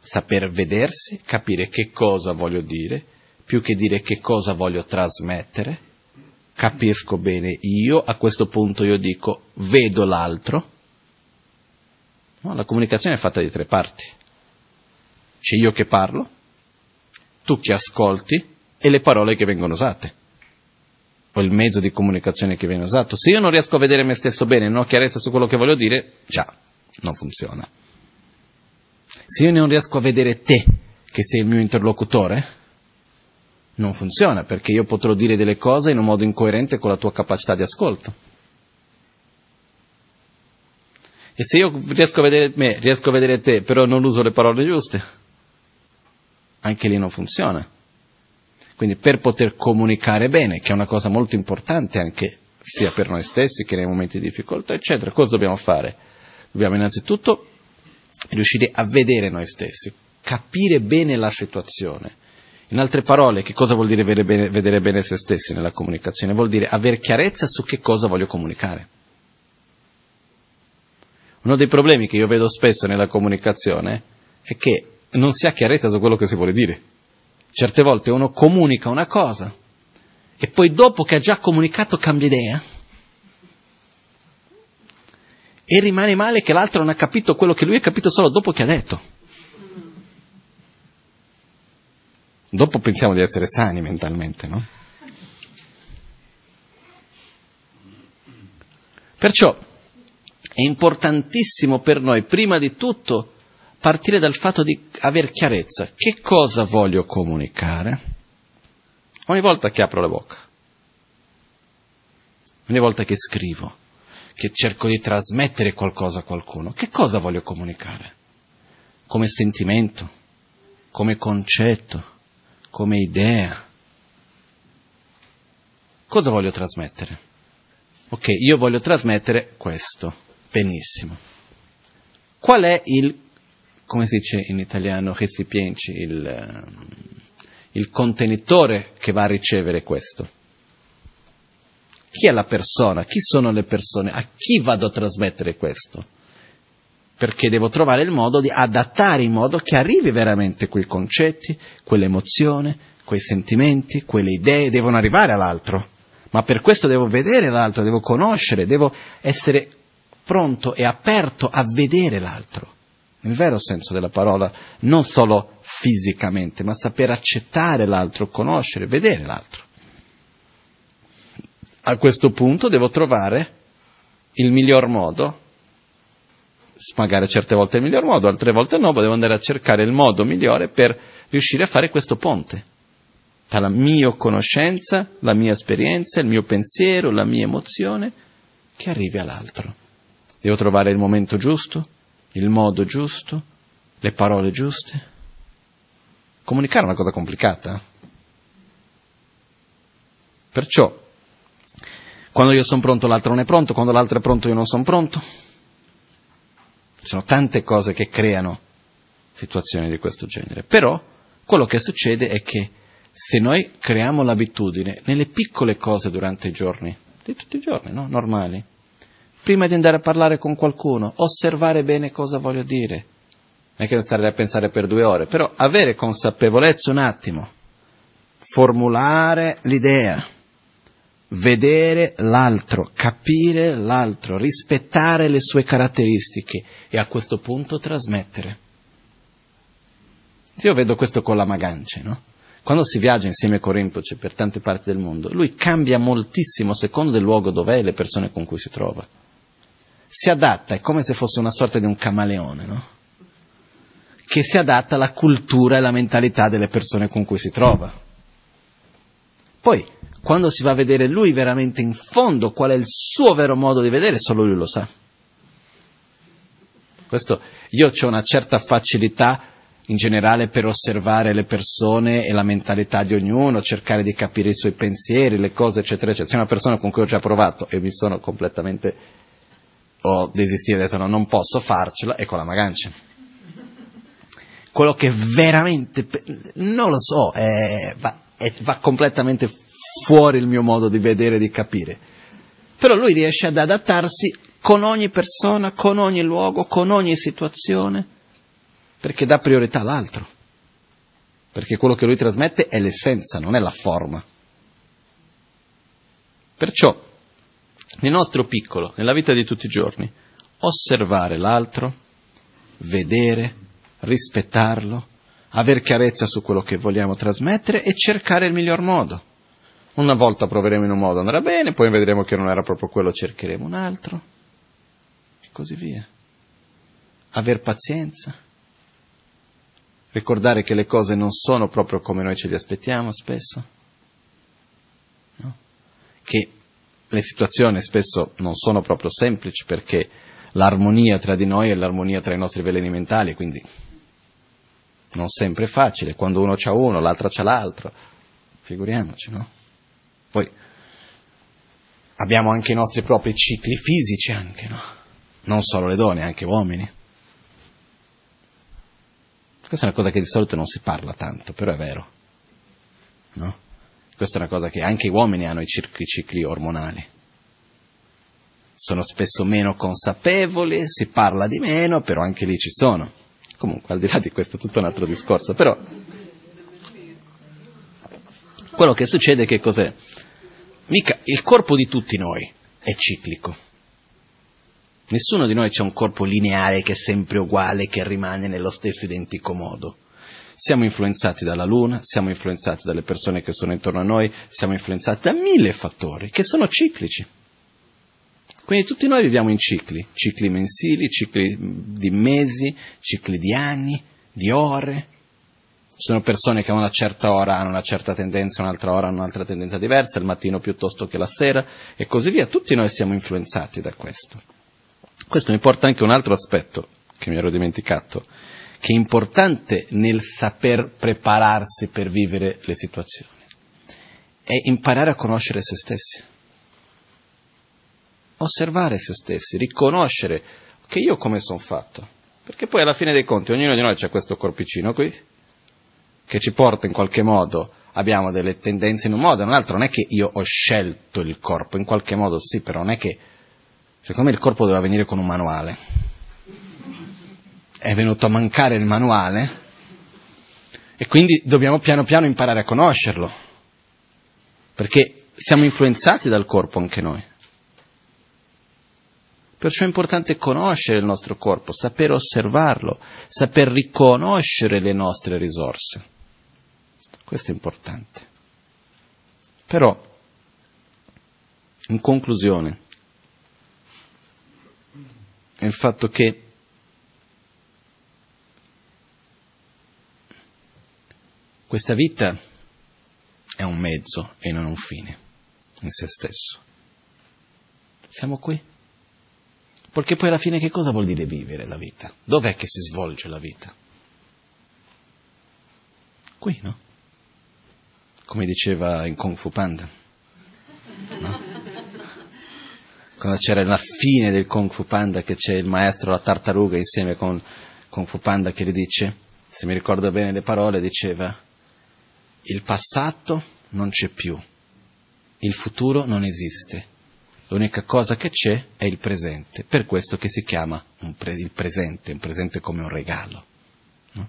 Saper vedersi, capire che cosa voglio dire, più che dire che cosa voglio trasmettere, capisco bene io, a questo punto io dico vedo l'altro, No? La comunicazione è fatta di tre parti. C'è io che parlo, tu che ascolti e le parole che vengono usate. O il mezzo di comunicazione che viene usato. Se io non riesco a vedere me stesso bene, non ho chiarezza su quello che voglio dire, già, non funziona. Se io non riesco a vedere te, che sei il mio interlocutore, non funziona, perché io potrò dire delle cose in un modo incoerente con la tua capacità di ascolto. E se io riesco a vedere me, riesco a vedere te, però non uso le parole giuste, anche lì non funziona. Quindi per poter comunicare bene, che è una cosa molto importante anche sia per noi stessi che nei momenti di difficoltà, eccetera, cosa dobbiamo fare? Dobbiamo innanzitutto riuscire a vedere noi stessi, capire bene la situazione. In altre parole, che cosa vuol dire vedere bene, vedere bene se stessi nella comunicazione? Vuol dire avere chiarezza su che cosa voglio comunicare. Uno dei problemi che io vedo spesso nella comunicazione è che non si ha chiarezza su quello che si vuole dire. Certe volte uno comunica una cosa e poi dopo che ha già comunicato cambia idea e rimane male che l'altro non ha capito quello che lui ha capito solo dopo che ha detto. Dopo pensiamo di essere sani mentalmente, no? Perciò è importantissimo per noi, prima di tutto, partire dal fatto di avere chiarezza. Che cosa voglio comunicare? Ogni volta che apro la bocca, ogni volta che scrivo, che cerco di trasmettere qualcosa a qualcuno, che cosa voglio comunicare? Come sentimento, come concetto, come idea. Cosa voglio trasmettere? Ok, io voglio trasmettere questo. Benissimo. Qual è il, come si dice in italiano, recipiente, il, ehm, il contenitore che va a ricevere questo? Chi è la persona? Chi sono le persone? A chi vado a trasmettere questo? Perché devo trovare il modo di adattare in modo che arrivi veramente quei concetti, quell'emozione, quei sentimenti, quelle idee, devono arrivare all'altro ma per questo devo vedere l'altro, devo conoscere, devo essere pronto e aperto a vedere l'altro, nel vero senso della parola, non solo fisicamente, ma saper accettare l'altro, conoscere, vedere l'altro. A questo punto devo trovare il miglior modo, magari certe volte il miglior modo, altre volte no, ma devo andare a cercare il modo migliore per riuscire a fare questo ponte tra la mia conoscenza, la mia esperienza, il mio pensiero, la mia emozione, che arrivi all'altro. Devo trovare il momento giusto, il modo giusto, le parole giuste. Comunicare è una cosa complicata. Perciò, quando io sono pronto l'altro non è pronto, quando l'altro è pronto io non sono pronto. Ci sono tante cose che creano situazioni di questo genere. Però quello che succede è che se noi creiamo l'abitudine nelle piccole cose durante i giorni, di tutti i giorni, no? normali, prima di andare a parlare con qualcuno, osservare bene cosa voglio dire, non è che non stare a pensare per due ore, però avere consapevolezza un attimo, formulare l'idea, vedere l'altro, capire l'altro, rispettare le sue caratteristiche e a questo punto trasmettere. Io vedo questo con la Magance, no? Quando si viaggia insieme con Rinpoche per tante parti del mondo, lui cambia moltissimo secondo il luogo dov'è e le persone con cui si trova. Si adatta, è come se fosse una sorta di un camaleone, no? Che si adatta alla cultura e alla mentalità delle persone con cui si trova. Poi, quando si va a vedere lui veramente in fondo qual è il suo vero modo di vedere, solo lui lo sa. Questo, io ho una certa facilità in generale per osservare le persone e la mentalità di ognuno, cercare di capire i suoi pensieri, le cose, eccetera, eccetera. Se una persona con cui ho già provato e mi sono completamente, ho desistito, ho detto no, non posso farcela, ecco la magancia. Quello che veramente, non lo so, è, va, è, va completamente fuori il mio modo di vedere e di capire. Però lui riesce ad adattarsi con ogni persona, con ogni luogo, con ogni situazione, perché dà priorità all'altro. Perché quello che lui trasmette è l'essenza, non è la forma. Perciò, nel nostro piccolo, nella vita di tutti i giorni, osservare l'altro, vedere, rispettarlo, aver chiarezza su quello che vogliamo trasmettere e cercare il miglior modo. Una volta proveremo in un modo, andrà bene, poi vedremo che non era proprio quello, cercheremo un altro, e così via. Aver pazienza, ricordare che le cose non sono proprio come noi ce le aspettiamo spesso, no? che le situazioni spesso non sono proprio semplici perché l'armonia tra di noi è l'armonia tra i nostri veleni mentali, quindi non sempre è facile, quando uno c'ha uno, l'altro c'ha l'altro, figuriamoci, no? Poi abbiamo anche i nostri propri cicli fisici, anche, no? Non solo le donne, anche uomini. Questa è una cosa che di solito non si parla tanto, però è vero. No? Questa è una cosa che anche gli uomini hanno i cicli, ormonali. Sono spesso meno consapevoli, si parla di meno, però anche lì ci sono. Comunque, al di là di questo, è tutto un altro discorso. Però, quello che succede che cos'è? mica il corpo di tutti noi è ciclico. Nessuno di noi c'è un corpo lineare che è sempre uguale, che rimane nello stesso identico modo. Siamo influenzati dalla luna, siamo influenzati dalle persone che sono intorno a noi, siamo influenzati da mille fattori che sono ciclici. Quindi tutti noi viviamo in cicli, cicli mensili, cicli di mesi, cicli di anni, di ore, ci sono persone che a una certa ora hanno una certa tendenza, un'altra ora hanno un'altra tendenza diversa, il mattino piuttosto che la sera e così via. Tutti noi siamo influenzati da questo. Questo mi porta anche a un altro aspetto che mi ero dimenticato, che è importante nel saper prepararsi per vivere le situazioni. È imparare a conoscere se stessi. Osservare se stessi, riconoscere che io come sono fatto. Perché poi alla fine dei conti ognuno di noi ha questo corpicino qui, che ci porta in qualche modo, abbiamo delle tendenze in un modo o in un altro, non è che io ho scelto il corpo, in qualche modo sì, però non è che, secondo me il corpo doveva venire con un manuale. È venuto a mancare il manuale e quindi dobbiamo piano piano imparare a conoscerlo, perché siamo influenzati dal corpo anche noi. Perciò è importante conoscere il nostro corpo, saper osservarlo, saper riconoscere le nostre risorse. Questo è importante. Però, in conclusione, il fatto che questa vita è un mezzo e non un fine in se stesso. Siamo qui. Perché poi alla fine che cosa vuol dire vivere la vita? Dov'è che si svolge la vita? Qui, no? Come diceva in Kung Fu Panda. No? Quando c'era la fine del Kung Fu Panda che c'è il maestro la tartaruga insieme con Kung Fu Panda che gli dice, se mi ricordo bene le parole, diceva il passato non c'è più, il futuro non esiste, l'unica cosa che c'è è il presente, per questo che si chiama pre- il presente, un presente come un regalo. No?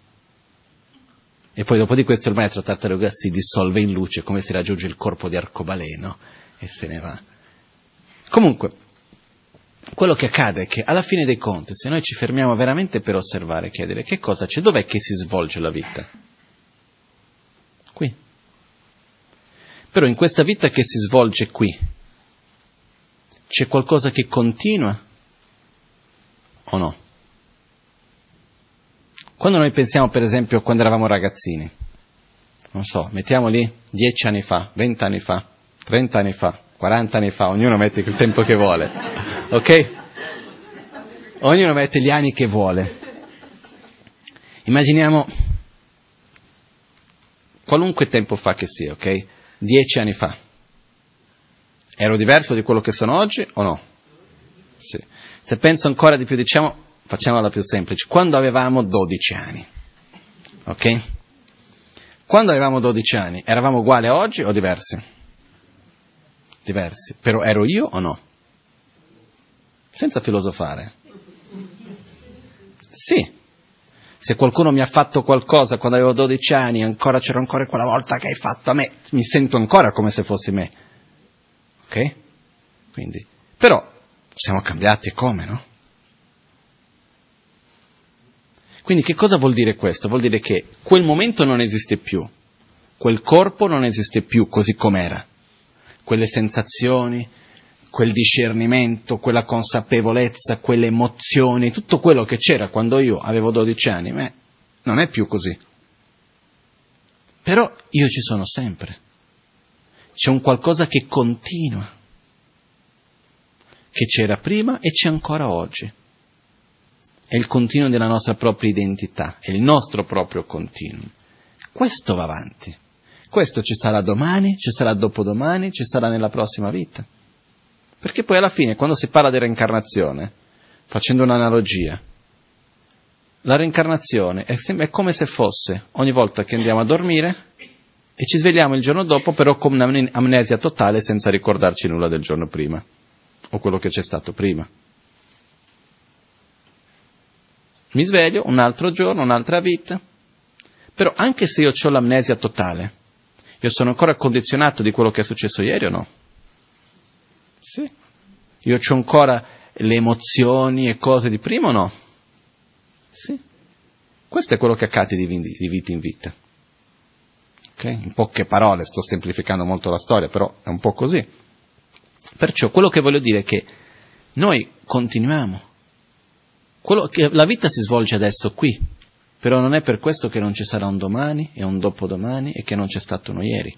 E poi dopo di questo il maestro tartaruga si dissolve in luce come si raggiunge il corpo di arcobaleno e se ne va. Comunque, quello che accade è che alla fine dei conti, se noi ci fermiamo veramente per osservare, chiedere che cosa c'è, dov'è che si svolge la vita? Qui. Però in questa vita che si svolge qui, c'è qualcosa che continua o no? Quando noi pensiamo per esempio quando eravamo ragazzini, non so, mettiamo lì dieci anni fa, vent'anni fa, trent'anni fa, quarant'anni fa, ognuno mette il tempo che vuole, ok? Ognuno mette gli anni che vuole. Immaginiamo qualunque tempo fa che sia, ok? Dieci anni fa. Ero diverso di quello che sono oggi o no? Sì. Se penso ancora di più, diciamo, facciamola più semplice, quando avevamo 12 anni, ok? Quando avevamo 12 anni, eravamo uguali oggi o diversi? Diversi. Però ero io o no? Senza filosofare. Sì, se qualcuno mi ha fatto qualcosa quando avevo 12 anni, ancora c'era ancora quella volta che hai fatto a me, mi sento ancora come se fossi me. Ok? Quindi, però siamo cambiati e come, no? Quindi che cosa vuol dire questo? Vuol dire che quel momento non esiste più, quel corpo non esiste più così com'era, quelle sensazioni, quel discernimento, quella consapevolezza, quelle emozioni, tutto quello che c'era quando io avevo 12 anni, beh, non è più così. Però io ci sono sempre. C'è un qualcosa che continua, che c'era prima e c'è ancora oggi. È il continuo della nostra propria identità, è il nostro proprio continuo. Questo va avanti. Questo ci sarà domani, ci sarà dopodomani, ci sarà nella prossima vita. Perché poi alla fine, quando si parla di reincarnazione, facendo un'analogia, la reincarnazione è, sem- è come se fosse ogni volta che andiamo a dormire e ci svegliamo il giorno dopo, però con un'amnesia totale senza ricordarci nulla del giorno prima o quello che c'è stato prima. Mi sveglio un altro giorno, un'altra vita, però anche se io ho l'amnesia totale, io sono ancora condizionato di quello che è successo ieri o no? Sì. Io ho ancora le emozioni e cose di prima o no? Sì. Questo è quello che accade di, vita in vita. Okay? In poche parole, sto semplificando molto la storia, però è un po' così. Perciò quello che voglio dire è che noi continuiamo. Che, la vita si svolge adesso qui, però non è per questo che non ci sarà un domani e un dopodomani e che non c'è stato uno ieri.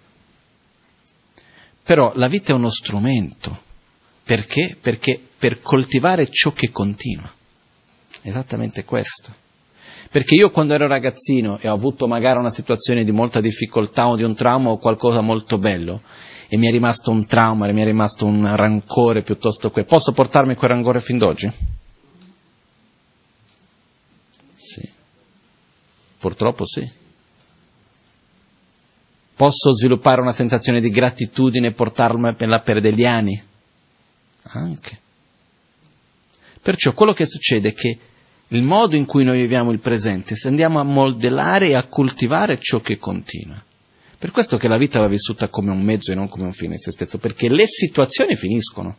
Però la vita è uno strumento perché? Perché per coltivare ciò che continua. Esattamente questo. Perché io quando ero ragazzino e ho avuto magari una situazione di molta difficoltà o di un trauma o qualcosa molto bello, e mi è rimasto un trauma, mi è rimasto un rancore piuttosto che... Posso portarmi quel rancore fin d'oggi? Sì. Purtroppo sì. Posso sviluppare una sensazione di gratitudine e portarmela per degli anni? Anche. Perciò quello che succede è che il modo in cui noi viviamo il presente, se andiamo a modellare e a coltivare ciò che continua. Per questo che la vita va vissuta come un mezzo e non come un fine in se stesso, perché le situazioni finiscono.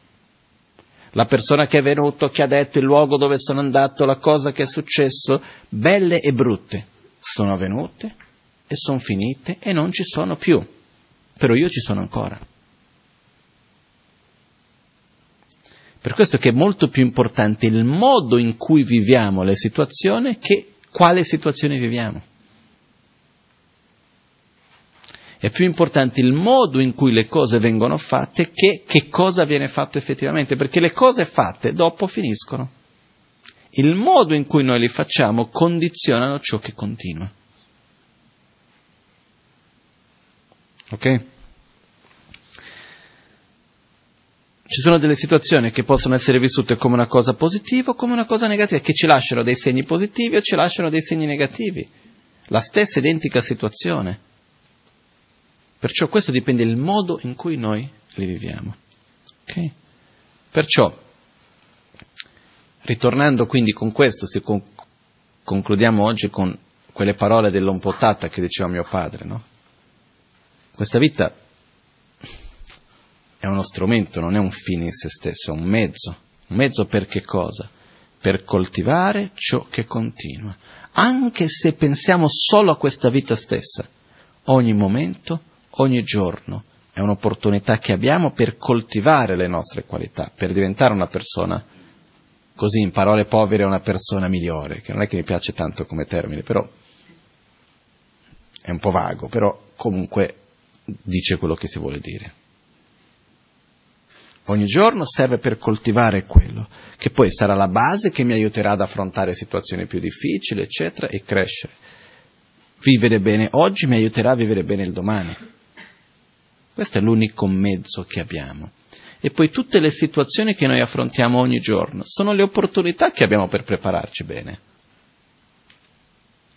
La persona che è venuto, che ha detto il luogo dove sono andato, la cosa che è successo, belle e brutte, sono avvenute e sono finite e non ci sono più. Però io ci sono ancora. Per questo che è molto più importante il modo in cui viviamo le situazioni che quale situazione viviamo. È più importante il modo in cui le cose vengono fatte che che cosa viene fatto effettivamente, perché le cose fatte dopo finiscono. Il modo in cui noi li facciamo condizionano ciò che continua. Ok? Ci sono delle situazioni che possono essere vissute come una cosa positiva o come una cosa negativa, che ci lasciano dei segni positivi o ci lasciano dei segni negativi. La stessa identica situazione. Perciò questo dipende dal modo in cui noi li viviamo. Okay? Perciò, ritornando quindi con questo, se con, concludiamo oggi con quelle parole dell'ompotata che diceva mio padre, no? Questa vita è uno strumento, non è un fine in se stesso, è un mezzo. Un mezzo per che cosa? Per coltivare ciò che continua. Anche se pensiamo solo a questa vita stessa, ogni momento ogni giorno è un'opportunità che abbiamo per coltivare le nostre qualità, per diventare una persona, così in parole povere, una persona migliore, che non è che mi piace tanto come termine, però è un po' vago, però comunque dice quello che si vuole dire. Ogni giorno serve per coltivare quello, che poi sarà la base che mi aiuterà ad affrontare situazioni più difficili, eccetera, e crescere. Vivere bene oggi mi aiuterà a vivere bene il domani. Questo è l'unico mezzo che abbiamo. E poi tutte le situazioni che noi affrontiamo ogni giorno sono le opportunità che abbiamo per prepararci bene.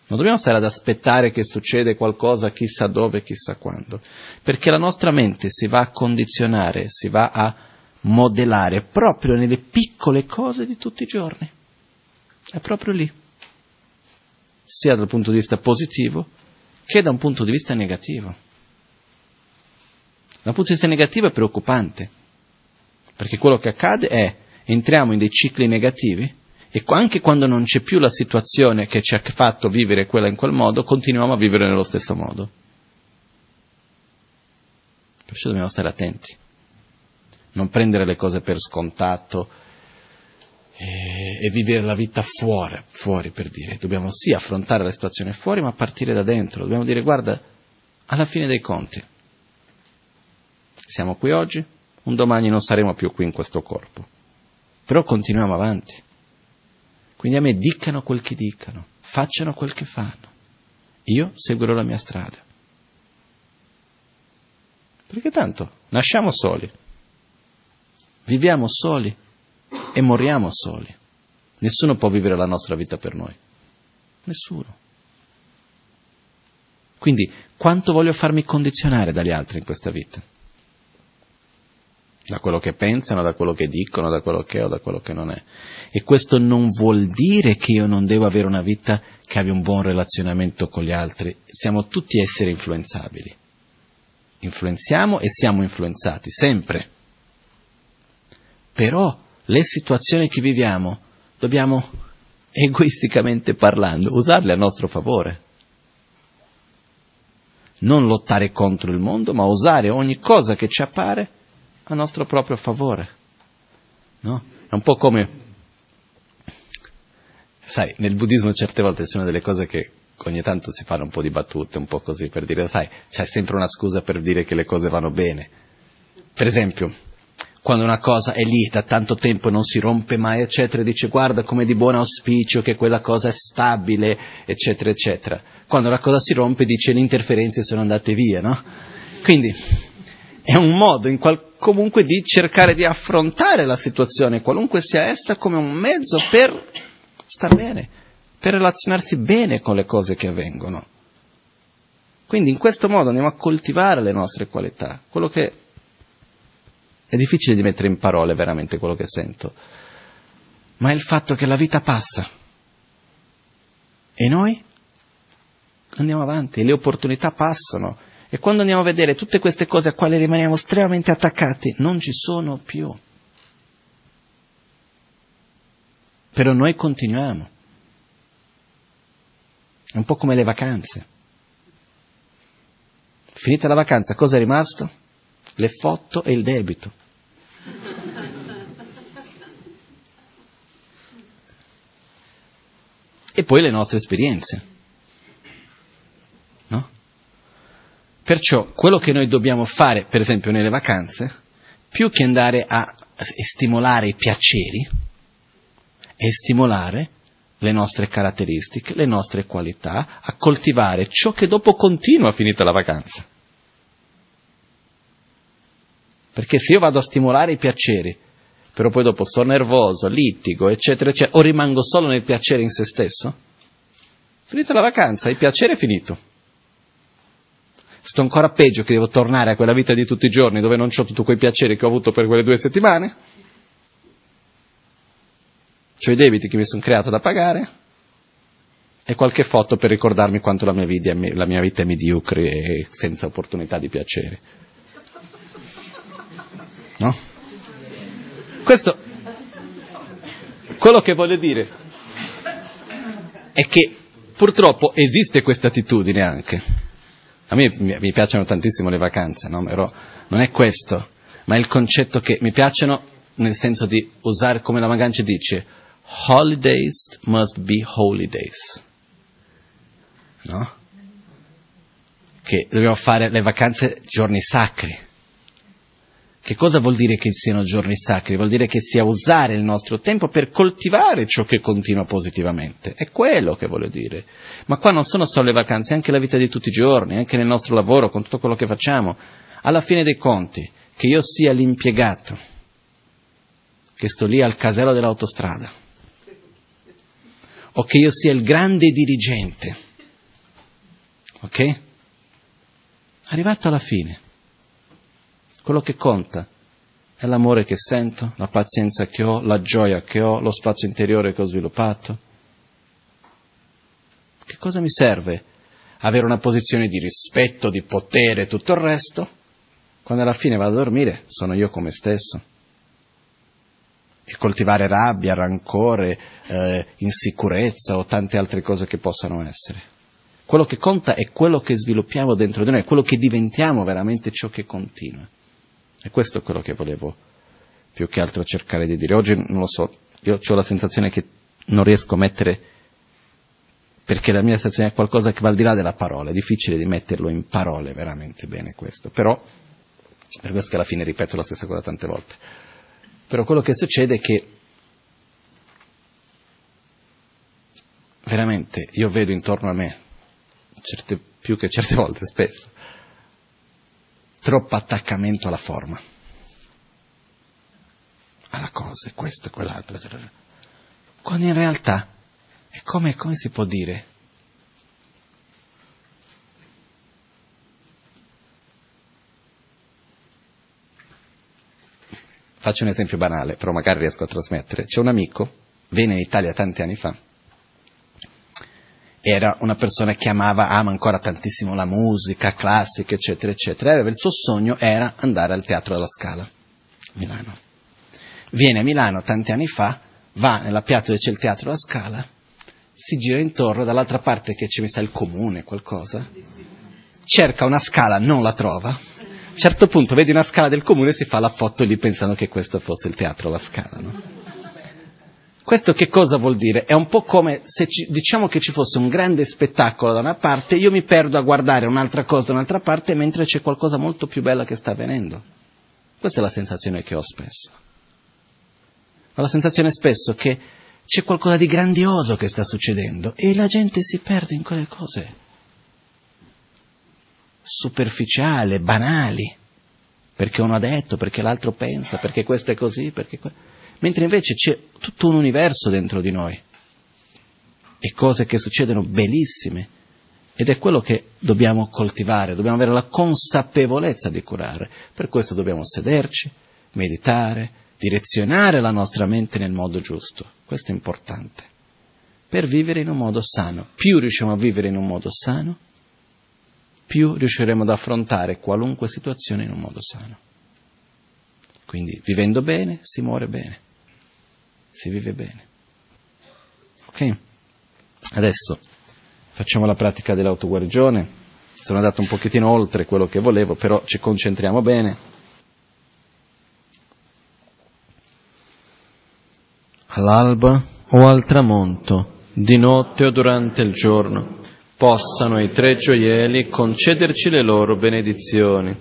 Non dobbiamo stare ad aspettare che succeda qualcosa chissà dove, chissà quando, perché la nostra mente si va a condizionare, si va a modellare proprio nelle piccole cose di tutti i giorni. È proprio lì, sia dal punto di vista positivo che da un punto di vista negativo. Da un punto di vista negativo è preoccupante, perché quello che accade è entriamo in dei cicli negativi e anche quando non c'è più la situazione che ci ha fatto vivere quella in quel modo, continuiamo a vivere nello stesso modo. Perciò dobbiamo stare attenti, non prendere le cose per scontato e, e vivere la vita fuori, fuori per dire. Dobbiamo sì affrontare la situazione fuori, ma partire da dentro. Dobbiamo dire guarda, alla fine dei conti, siamo qui oggi, un domani non saremo più qui in questo corpo. Però continuiamo avanti. Quindi a me dicano quel che dicano, facciano quel che fanno. Io seguirò la mia strada. Perché tanto nasciamo soli, viviamo soli e moriamo soli. Nessuno può vivere la nostra vita per noi. Nessuno. Quindi quanto voglio farmi condizionare dagli altri in questa vita? da quello che pensano, da quello che dicono, da quello che è o da quello che non è. E questo non vuol dire che io non devo avere una vita che abbia un buon relazionamento con gli altri. Siamo tutti esseri influenzabili. Influenziamo e siamo influenzati, sempre. Però le situazioni che viviamo dobbiamo, egoisticamente parlando, usarle a nostro favore. Non lottare contro il mondo, ma usare ogni cosa che ci appare a nostro proprio favore. No? È un po' come, sai, nel buddismo certe volte ci sono delle cose che ogni tanto si fanno un po' di battute, un po' così, per dire, sai, c'è sempre una scusa per dire che le cose vanno bene. Per esempio, quando una cosa è lì da tanto tempo e non si rompe mai, eccetera, dice guarda come di buon auspicio che quella cosa è stabile, eccetera, eccetera. Quando la cosa si rompe dice le interferenze sono andate via, no? Quindi è un modo in qual- comunque di cercare di affrontare la situazione, qualunque sia essa, come un mezzo per star bene, per relazionarsi bene con le cose che avvengono. Quindi in questo modo andiamo a coltivare le nostre qualità, quello che è difficile di mettere in parole veramente quello che sento, ma è il fatto che la vita passa e noi andiamo avanti, le opportunità passano E quando andiamo a vedere tutte queste cose a quali rimaniamo estremamente attaccati, non ci sono più. Però noi continuiamo. È un po' come le vacanze. Finita la vacanza, cosa è rimasto? Le foto e il debito. E poi le nostre esperienze. No? Perciò quello che noi dobbiamo fare, per esempio nelle vacanze, più che andare a stimolare i piaceri, è stimolare le nostre caratteristiche, le nostre qualità, a coltivare ciò che dopo continua finita la vacanza. Perché se io vado a stimolare i piaceri, però poi dopo sto nervoso, litigo, eccetera, eccetera, o rimango solo nel piacere in se stesso, finita la vacanza, il piacere è finito. Sto ancora peggio che devo tornare a quella vita di tutti i giorni dove non ho tutti quei piaceri che ho avuto per quelle due settimane. Ho i debiti che mi sono creato da pagare e qualche foto per ricordarmi quanto la mia, vita, la mia vita è mediocre e senza opportunità di piacere. No? Questo, quello che voglio dire è che purtroppo esiste questa attitudine anche. A me mi piacciono tantissimo le vacanze, no? però non è questo, ma è il concetto che mi piacciono nel senso di usare, come la Magancia dice, holidays must be holy days. No? Che dobbiamo fare le vacanze giorni sacri. Che cosa vuol dire che siano giorni sacri? Vuol dire che sia usare il nostro tempo per coltivare ciò che continua positivamente. È quello che voglio dire. Ma qua non sono solo le vacanze, anche la vita di tutti i giorni, anche nel nostro lavoro, con tutto quello che facciamo. Alla fine dei conti, che io sia l'impiegato, che sto lì al casello dell'autostrada, o che io sia il grande dirigente, ok? Arrivato alla fine quello che conta è l'amore che sento, la pazienza che ho, la gioia che ho, lo spazio interiore che ho sviluppato. Che cosa mi serve avere una posizione di rispetto, di potere e tutto il resto, quando alla fine vado a dormire sono io come stesso? E coltivare rabbia, rancore, eh, insicurezza o tante altre cose che possano essere. Quello che conta è quello che sviluppiamo dentro di noi, quello che diventiamo veramente ciò che continua. E questo è quello che volevo più che altro cercare di dire. Oggi non lo so, io ho la sensazione che non riesco a mettere, perché la mia sensazione è qualcosa che va al di là della parola, è difficile di metterlo in parole veramente bene questo, però, per questo che alla fine ripeto la stessa cosa tante volte. Però quello che succede è che veramente io vedo intorno a me, certe, più che certe volte, spesso, troppo attaccamento alla forma, alla cosa, questo e quell'altro, quando in realtà è come, come si può dire? Faccio un esempio banale, però magari riesco a trasmettere. C'è un amico, venne in Italia tanti anni fa, era una persona che amava, ama ancora tantissimo la musica classica, eccetera, eccetera, il suo sogno era andare al Teatro della Scala, Milano. Viene a Milano tanti anni fa, va nella piazza dove c'è il Teatro della Scala, si gira intorno, dall'altra parte che c'è mi sa il comune, qualcosa, cerca una scala, non la trova, a un certo punto vedi una scala del comune e si fa la foto lì pensando che questo fosse il Teatro della Scala, no? Questo che cosa vuol dire? È un po' come se ci, diciamo che ci fosse un grande spettacolo da una parte, io mi perdo a guardare un'altra cosa da un'altra parte mentre c'è qualcosa molto più bella che sta avvenendo. Questa è la sensazione che ho spesso. Ho la sensazione spesso che c'è qualcosa di grandioso che sta succedendo e la gente si perde in quelle cose superficiali, banali, perché uno ha detto, perché l'altro pensa, perché questo è così, perché questo mentre invece c'è tutto un universo dentro di noi e cose che succedono bellissime ed è quello che dobbiamo coltivare, dobbiamo avere la consapevolezza di curare. Per questo dobbiamo sederci, meditare, direzionare la nostra mente nel modo giusto. Questo è importante. Per vivere in un modo sano. Più riusciamo a vivere in un modo sano, più riusciremo ad affrontare qualunque situazione in un modo sano. Quindi vivendo bene si muore bene, si vive bene. Ok? Adesso facciamo la pratica dell'autoguarigione. Sono andato un pochettino oltre quello che volevo, però ci concentriamo bene. All'alba o al tramonto, di notte o durante il giorno, possano i tre gioielli concederci le loro benedizioni,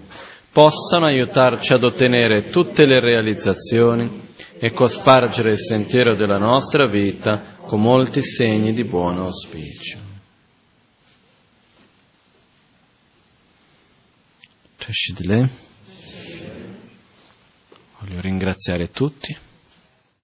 possano aiutarci ad ottenere tutte le realizzazioni e cospargere il sentiero della nostra vita con molti segni di buon auspicio. Voglio ringraziare tutti.